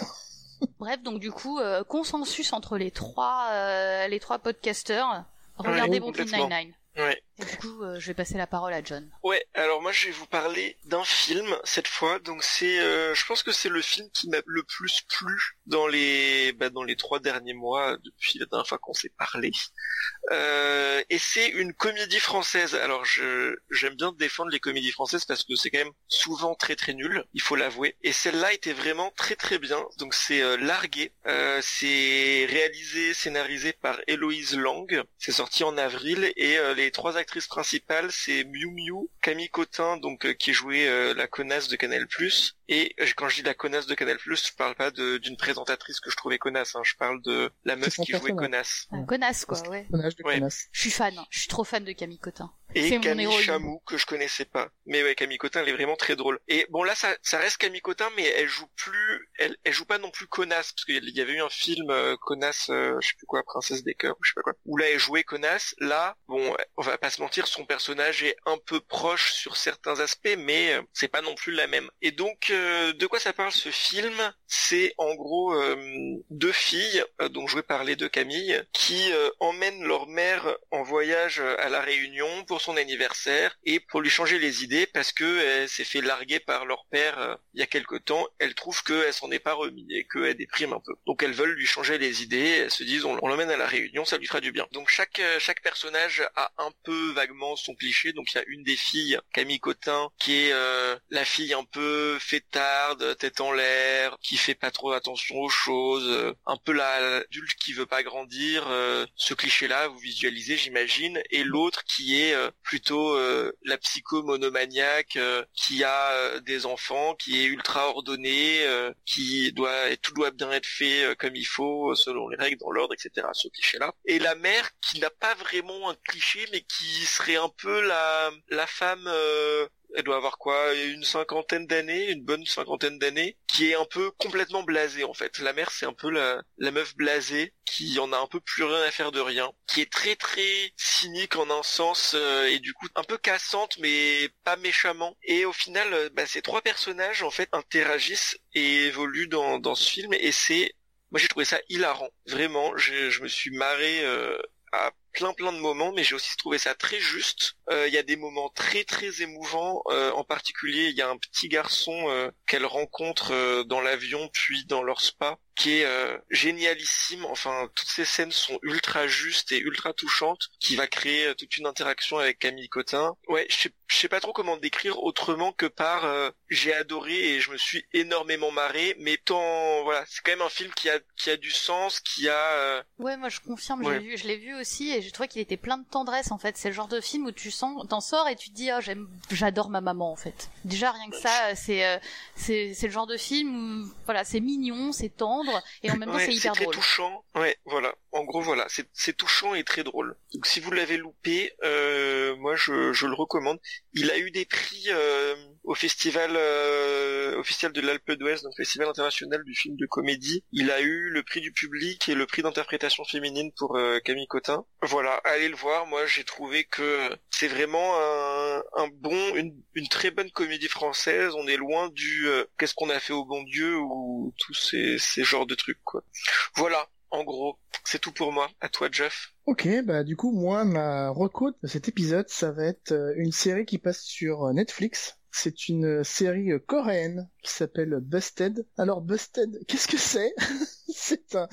B: Bref, donc du coup, euh, consensus entre les trois, euh, les trois podcasters. Regardez
C: Ouais,
B: Brooklyn. Nine-Nine.
C: Ouais.
B: Du coup, euh, je vais passer la parole à John.
C: Ouais, alors moi je vais vous parler d'un film cette fois. Donc c'est, euh, je pense que c'est le film qui m'a le plus plu dans les, bah, dans les trois derniers mois depuis la dernière fois qu'on s'est parlé. Euh, et c'est une comédie française. Alors je j'aime bien défendre les comédies françaises parce que c'est quand même souvent très très nul, il faut l'avouer. Et celle-là était vraiment très très bien. Donc c'est euh, Largué. C'est réalisé, scénarisé par Héloïse Lang. C'est sorti en avril et les trois actrices principales c'est Miu Miu, Camille Cotin donc euh, qui jouait euh, la connasse de Canal+. Et euh, quand je dis la connasse de Canal+, je parle pas d'une présentatrice que je trouvais connasse. Hein. Je parle de la meuf qui jouait connasse.
B: Connasse, quoi, ouais.
A: De
C: Ouais.
A: connasse.
B: Je suis fan. Je suis trop fan de Camille Cotin.
C: et
B: C'est mon
C: Camille
B: héroïne.
C: Chamou que je connaissais pas. Mais ouais, Camille Cotin, elle est vraiment très drôle. Et bon là, ça, ça reste Camille Cotin, mais elle joue plus, elle, elle joue pas non plus connasse parce qu'il y avait eu un film euh, connasse, euh, je sais plus quoi, Princesse des cœurs, ou je sais pas quoi, où là elle jouait connasse. Là, bon, on va pas se mentir, son personnage est un peu proche sur certains aspects, mais euh, c'est pas non plus la même. Et donc, euh, de quoi ça parle ce film? C'est en gros euh, deux filles, euh, donc jouées par les deux Camille, qui emmènent leur mère en voyage à la Réunion pour son anniversaire et pour lui changer les idées parce que elle s'est fait larguer par leur père il y a quelque temps. Elle trouve qu'elle s'en est pas remis et qu'elle déprime un peu. Donc elles veulent lui changer les idées. Elles se disent on, l'emmène à la Réunion, ça lui fera du bien. Donc chaque personnage a un peu vaguement son cliché. Donc il y a une des filles, Camille Cotin, qui est la fille un peu fêtarde, tête en l'air, qui fait pas trop attention aux choses, euh, un peu la l'adulte qui veut pas grandir. euh, ce cliché-là, vous visualisez, j'imagine. Et l'autre qui est euh, plutôt la psycho monomaniaque, qui a des enfants, qui est ultra ordonnée, qui doit et tout doit bien être fait comme il faut, selon les règles, dans l'ordre, etc. Ce cliché-là. Et la mère qui n'a pas vraiment un cliché, mais qui serait un peu la la femme. Elle doit avoir quoi une cinquantaine d'années, une bonne cinquantaine d'années, qui est un peu complètement blasée en fait. La mère c'est un peu la, meuf blasée qui en a un peu plus rien à faire de rien, qui est très très cynique en un sens euh, et du coup un peu cassante mais pas méchamment. Et au final, euh, bah, ces trois personnages en fait interagissent et évoluent dans, dans ce film et c'est moi j'ai trouvé ça hilarant. Vraiment, je, je me suis marré euh, à plein plein de moments, mais j'ai aussi trouvé ça très juste. Euh, il y a des moments très très émouvants. Euh, en particulier, il y a un petit garçon euh, qu'elle rencontre dans l'avion, puis dans leur spa, qui est euh, génialissime. Enfin, toutes ces scènes sont ultra justes et ultra touchantes, qui va créer euh, toute une interaction avec Camille Cotin. Ouais, je sais, sais pas trop comment décrire autrement que par euh, j'ai adoré et je me suis énormément marré. Mais tant voilà, c'est quand même un film qui a qui a du sens, qui a.
B: Ouais, moi je confirme, je l'ai vu aussi et je trouvais qu'il était plein de tendresse en fait. C'est le genre de film où tu sens, t'en sors et tu te dis ah j'aime, j'adore ma maman en fait. Déjà rien que ça, c'est c'est c'est le genre de film où voilà, c'est mignon, c'est tendre et en même temps c'est hyper
C: drôle. touchant. Ouais, voilà. En gros, voilà, c'est touchant et très drôle. Donc si vous l'avez loupé, euh, moi je, je, le recommande. Il a eu des prix euh, au festival euh, officiel de l'Alpe d'Ouest, donc festival international du film de comédie. Il a eu le prix du public et le prix d'interprétation féminine pour euh, Camille Cotin. Voilà, allez le voir. Moi, j'ai trouvé que c'est vraiment un, bon, une, une, très bonne comédie française. On est loin du euh, qu'est-ce qu'on a fait au bon Dieu ou tous ces, ces genres de trucs quoi. Voilà. En gros, c'est tout pour moi. À toi, Jeff.
A: Ok, bah du coup, moi, ma reco de cet épisode, ça va être une série qui passe sur Netflix c'est une série coréenne qui s'appelle Busted. Alors Busted, qu'est-ce que c'est? C'est un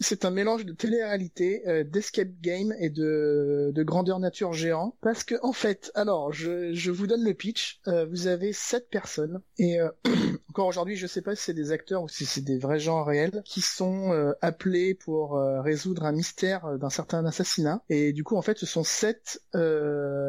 A: c'est un mélange de télé-réalité, euh, d'escape game et de, de grandeur nature géant. Parce que en fait, alors je, je vous donne le pitch. Euh, vous avez sept personnes et euh, encore aujourd'hui, je sais pas si c'est des acteurs ou si c'est des vrais gens réels qui sont appelés pour résoudre un mystère d'un certain assassinat. Et du coup, en fait, ce sont sept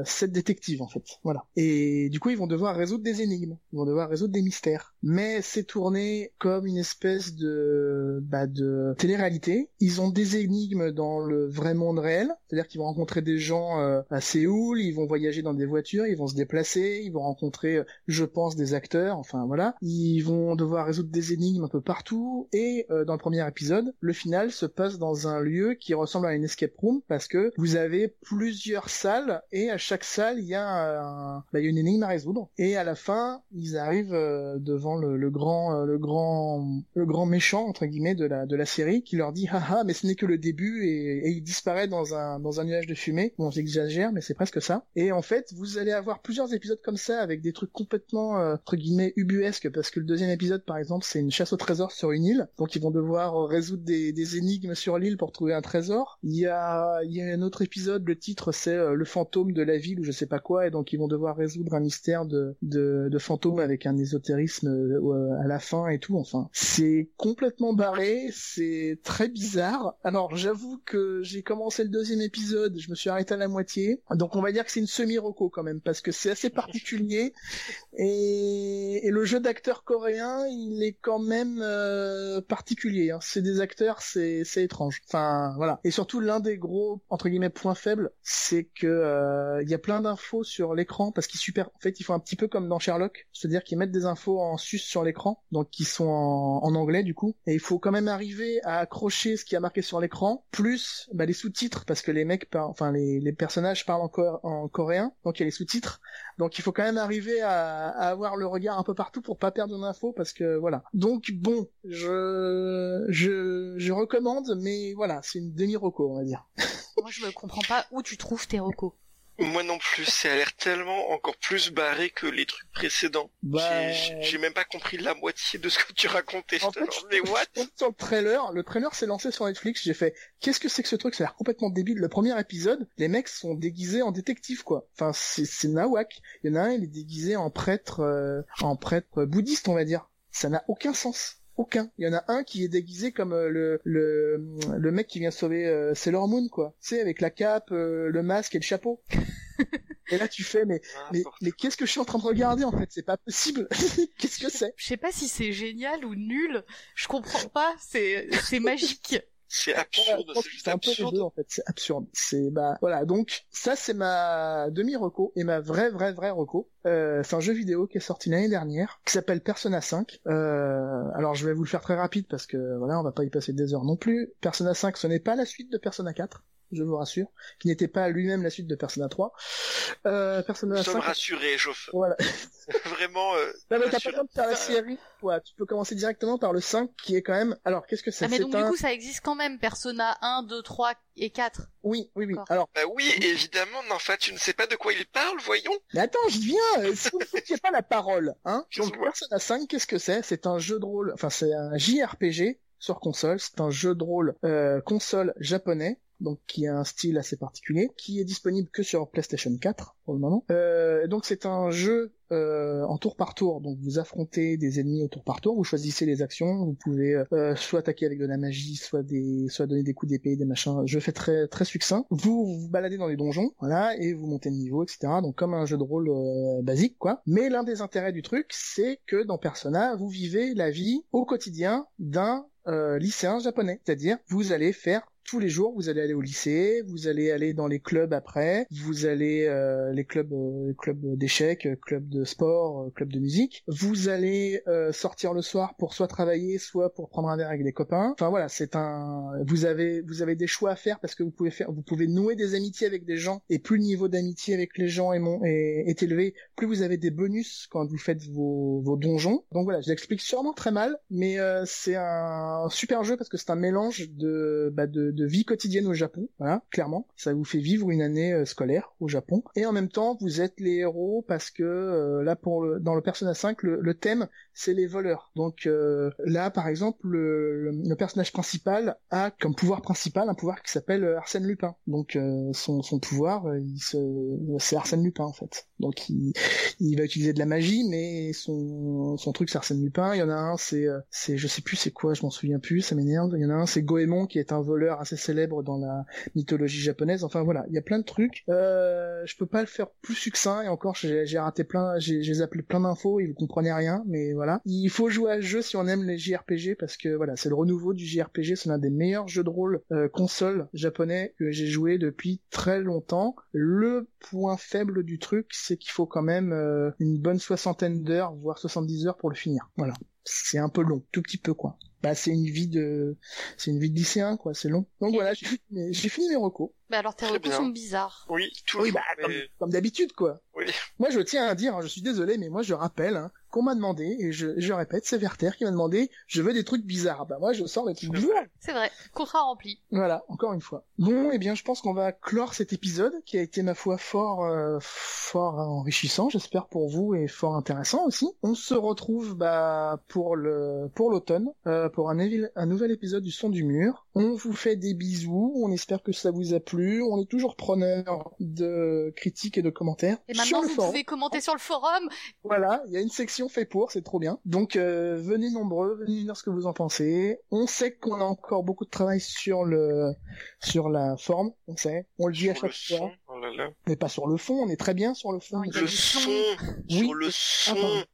A: sept détectives en fait. Voilà. Et du coup, ils vont devoir résoudre des énigmes. Ils vont devoir résoudre des mystères. Mais c'est tourné comme une espèce de bah, de télé-réalité ils ont des énigmes dans le vrai monde réel, c'est-à-dire qu'ils vont rencontrer des gens euh, à Séoul, ils vont voyager dans des voitures, ils vont se déplacer, ils vont rencontrer, euh, je pense, des acteurs, enfin voilà. Ils vont devoir résoudre des énigmes un peu partout, et euh, dans le premier épisode, le final se passe dans un lieu qui ressemble à une escape room, parce que vous avez plusieurs salles, et à chaque salle, il y a, bah, une énigme à résoudre. Et à la fin, ils arrivent devant le, grand, le grand, le grand méchant entre guillemets de la série, qui leur dit haha mais ce n'est que le début et, il disparaît dans un dans un nuage de fumée. Bon j'exagère mais c'est presque ça. Et en fait vous allez avoir plusieurs épisodes comme ça avec des trucs complètement euh, entre guillemets ubuesques parce que le deuxième épisode par exemple c'est une chasse au trésor sur une île donc ils vont devoir résoudre des, des énigmes sur l'île pour trouver un trésor. Il y a il y a un autre épisode le titre c'est euh, le fantôme de la ville ou je sais pas quoi et donc ils vont devoir résoudre un mystère de de, de fantôme avec un ésotérisme euh, à la fin et tout enfin c'est complètement barré c'est très bizarre. Alors j'avoue que j'ai commencé le deuxième épisode, je me suis arrêté à la moitié. Donc on va dire que c'est une semi-roco quand même, parce que c'est assez particulier. Et, le jeu d'acteur coréen, il est quand même euh, particulier. Hein. C'est des acteurs, c'est étrange. Enfin voilà. Et surtout l'un des gros entre guillemets points faibles, c'est que euh, il y a plein d'infos sur l'écran parce qu'ils super. En fait, ils font un petit peu comme dans Sherlock, c'est-à-dire qu'ils mettent des infos en sus sur l'écran, donc qui sont en anglais du coup. Et il faut quand même arriver à accrocher ce qui a marqué sur l'écran, plus bah, les sous-titres, parce que les mecs, parlent, enfin les, personnages parlent en, en coréen, donc il y a les sous-titres. Donc il faut quand même arriver à, à, avoir le regard un peu partout pour pas perdre d'infos, parce que voilà. Donc bon, je je, je recommande, mais voilà, c'est une demi-roco, on va dire.
B: Moi je ne comprends pas où tu trouves tes recos.
C: Moi non plus, ça a l'air tellement encore plus barré que les trucs précédents. Bah... J'ai même pas compris la moitié de ce que tu racontais. En fait, mais what?
A: Sur le trailer, le trailer s'est lancé sur Netflix, j'ai fait qu'est-ce que c'est que ce truc? Ça a l'air complètement débile. Le premier épisode, les mecs sont déguisés en détectives quoi. Enfin, c'est nawak. Il y en a un, il est déguisé en prêtre euh, en prêtre bouddhiste, on va dire. Ça n'a aucun sens. Aucun. Il y en a un qui est déguisé comme euh, le, le, le mec qui vient sauver euh, Sailor Moon, quoi. Tu sais, avec la cape, euh, le masque et le chapeau. et là, tu fais, mais, mais, mais qu'est-ce que je suis en train de regarder, en fait? C'est pas possible. qu'est-ce que c'est?
B: Je sais pas si c'est génial ou nul. Je comprends pas. C'est, c'est magique.
C: C'est absurde, c'est un peu les deux
A: en fait, c'est absurde. C'est bah voilà, donc ça c'est ma demi reco et ma vraie vraie vraie reco. Euh, c'est un jeu vidéo qui est sorti l'année dernière, qui s'appelle Persona 5. Euh, alors je vais vous le faire très rapide parce que voilà, on va pas y passer des heures non plus. Persona 5, ce n'est pas la suite de Persona 4. Je vous rassure, qui n'était pas lui-même la suite de Persona 3. Euh, Persona
C: Nous
A: 5.
C: sommes rassurés, Geoff.
A: Voilà.
C: Vraiment. Euh,
A: Non, mais t'as pas besoin de faire la série, quoi. Tu peux commencer directement par le 5, qui est quand même, alors, qu'est-ce que c'est?
B: Ah, mais
A: C'est
B: donc
A: un-
B: du coup ça existe quand même, Persona 1, 2, 3 et 4.
A: oui, oui, oui. Alors,
C: Bah oui, évidemment, mais enfin, tu ne sais pas de quoi il parle, voyons.
A: mais attends, je viens, euh, si vous ne foutiez pas la parole, hein. Donc. Persona 5, qu'est-ce que c'est? C'est un jeu de rôle, enfin, c'est un JRPG sur console. C'est un jeu de rôle, euh, console japonais. Donc, qui a un style assez particulier, qui est disponible que sur PlayStation 4 pour le moment. Euh, donc, c'est un jeu euh, en tour par tour. Donc, vous affrontez des ennemis au tour par tour. Vous choisissez les actions. Vous pouvez euh, soit attaquer avec de la magie, soit donner des coups d'épée, des machins. Je fais très très succinct. Vous vous baladez dans les donjons, voilà, et vous montez de niveau, etc. Donc, comme un jeu de rôle euh, basique, quoi. Mais l'un des intérêts du truc, c'est que dans Persona, vous vivez la vie au quotidien d'un euh, lycéen japonais. C'est-à-dire, vous allez faire tous les jours, vous allez aller au lycée, vous allez aller dans les clubs après, vous allez euh, les clubs, euh, clubs d'échecs, euh, clubs de sport, euh, clubs de musique. Vous allez euh, sortir le soir pour soit travailler, soit pour prendre un verre avec des copains. Enfin voilà, c'est un. Vous avez vous avez des choix à faire parce que vous pouvez faire, vous pouvez nouer des amitiés avec des gens et plus le niveau d'amitié avec les gens est, est élevé, plus vous avez des bonus quand vous faites vos, vos donjons. Donc voilà, je l'explique sûrement très mal, mais euh, c'est un super jeu parce que c'est un mélange de, bah, de, de vie quotidienne au Japon, voilà, clairement. Ça vous fait vivre une année euh, scolaire au Japon. Et en même temps, vous êtes les héros parce que euh, là, pour dans le Persona 5, le, thème, c'est les voleurs. Donc euh, là, par exemple, le, personnage principal a comme pouvoir principal un pouvoir qui s'appelle Arsène Lupin. Donc son, pouvoir, c'est Arsène Lupin en fait. Donc il, va utiliser de la magie, mais son, truc c'est Arsène Lupin. Il y en a un, c'est, c'est, je sais plus c'est quoi, je m'en souviens plus, ça m'énerve. Il y en a un, c'est Goemon qui est un voleur assez célèbre dans la mythologie japonaise. Enfin voilà, il y a plein de trucs. Euh, je peux pas le faire plus succinct et encore j'ai, raté plein, j'ai, zappé plein d'infos et vous comprenez rien, mais voilà. Il faut jouer à ce jeu si on aime les JRPG parce que voilà, c'est le renouveau du JRPG, c'est l'un des meilleurs jeux de rôle euh, console japonais que j'ai joué depuis très longtemps. Le point faible du truc, c'est qu'il faut quand même euh, une bonne soixantaine d'heures, voire 70 heures pour le finir. Voilà. C'est un peu long, tout petit peu quoi. Bah c'est une vie de c'est une vie de lycéen quoi, c'est long. Donc voilà, j'ai fini, j'ai fini mes recos.
B: Bah alors tes
C: bien.
B: sont bizarres.
C: Oui, toujours.
A: Oui bah
C: mais-
A: comme, comme d'habitude quoi.
C: Oui.
A: Moi je tiens à dire, hein, je suis désolé mais moi je rappelle hein, qu'on m'a demandé et je, je répète, c'est Werther qui m'a demandé, je veux des trucs bizarres. Bah moi je sors des trucs bizarres.
B: C'est vrai, contrat rempli.
A: Voilà, encore une fois. Bon, eh bien, je pense qu'on va clore cet épisode qui a été, ma foi, fort, euh, fort enrichissant, j'espère pour vous, et fort intéressant aussi. On se retrouve bah, pour le pour l'automne, euh, pour un, nouvel épisode du Son du Mur. On vous fait des bisous, on espère que ça vous a plu. On est toujours preneur de critiques et de commentaires
B: Et
A: sur
B: maintenant
A: le
B: vous
A: forum.
B: pouvez commenter sur le forum.
A: Voilà, il y a une section fait pour, c'est trop bien. Donc euh, venez nombreux, venez dire ce que vous en pensez. On sait qu'on a encore beaucoup de travail sur le sur la forme, on sait. On le dit à chaque fois,
C: son, oh là là.
A: mais pas sur le fond. On est très bien sur le fond.
C: Le son.
A: Oui.
C: sur le son.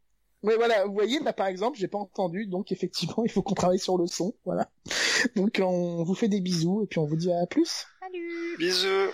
A: Ouais, voilà, vous voyez, là par exemple, j'ai pas entendu, donc effectivement, il faut qu'on travaille sur le son, voilà. Donc on vous fait des bisous et puis on vous dit à plus.
B: Salut
C: Bisous.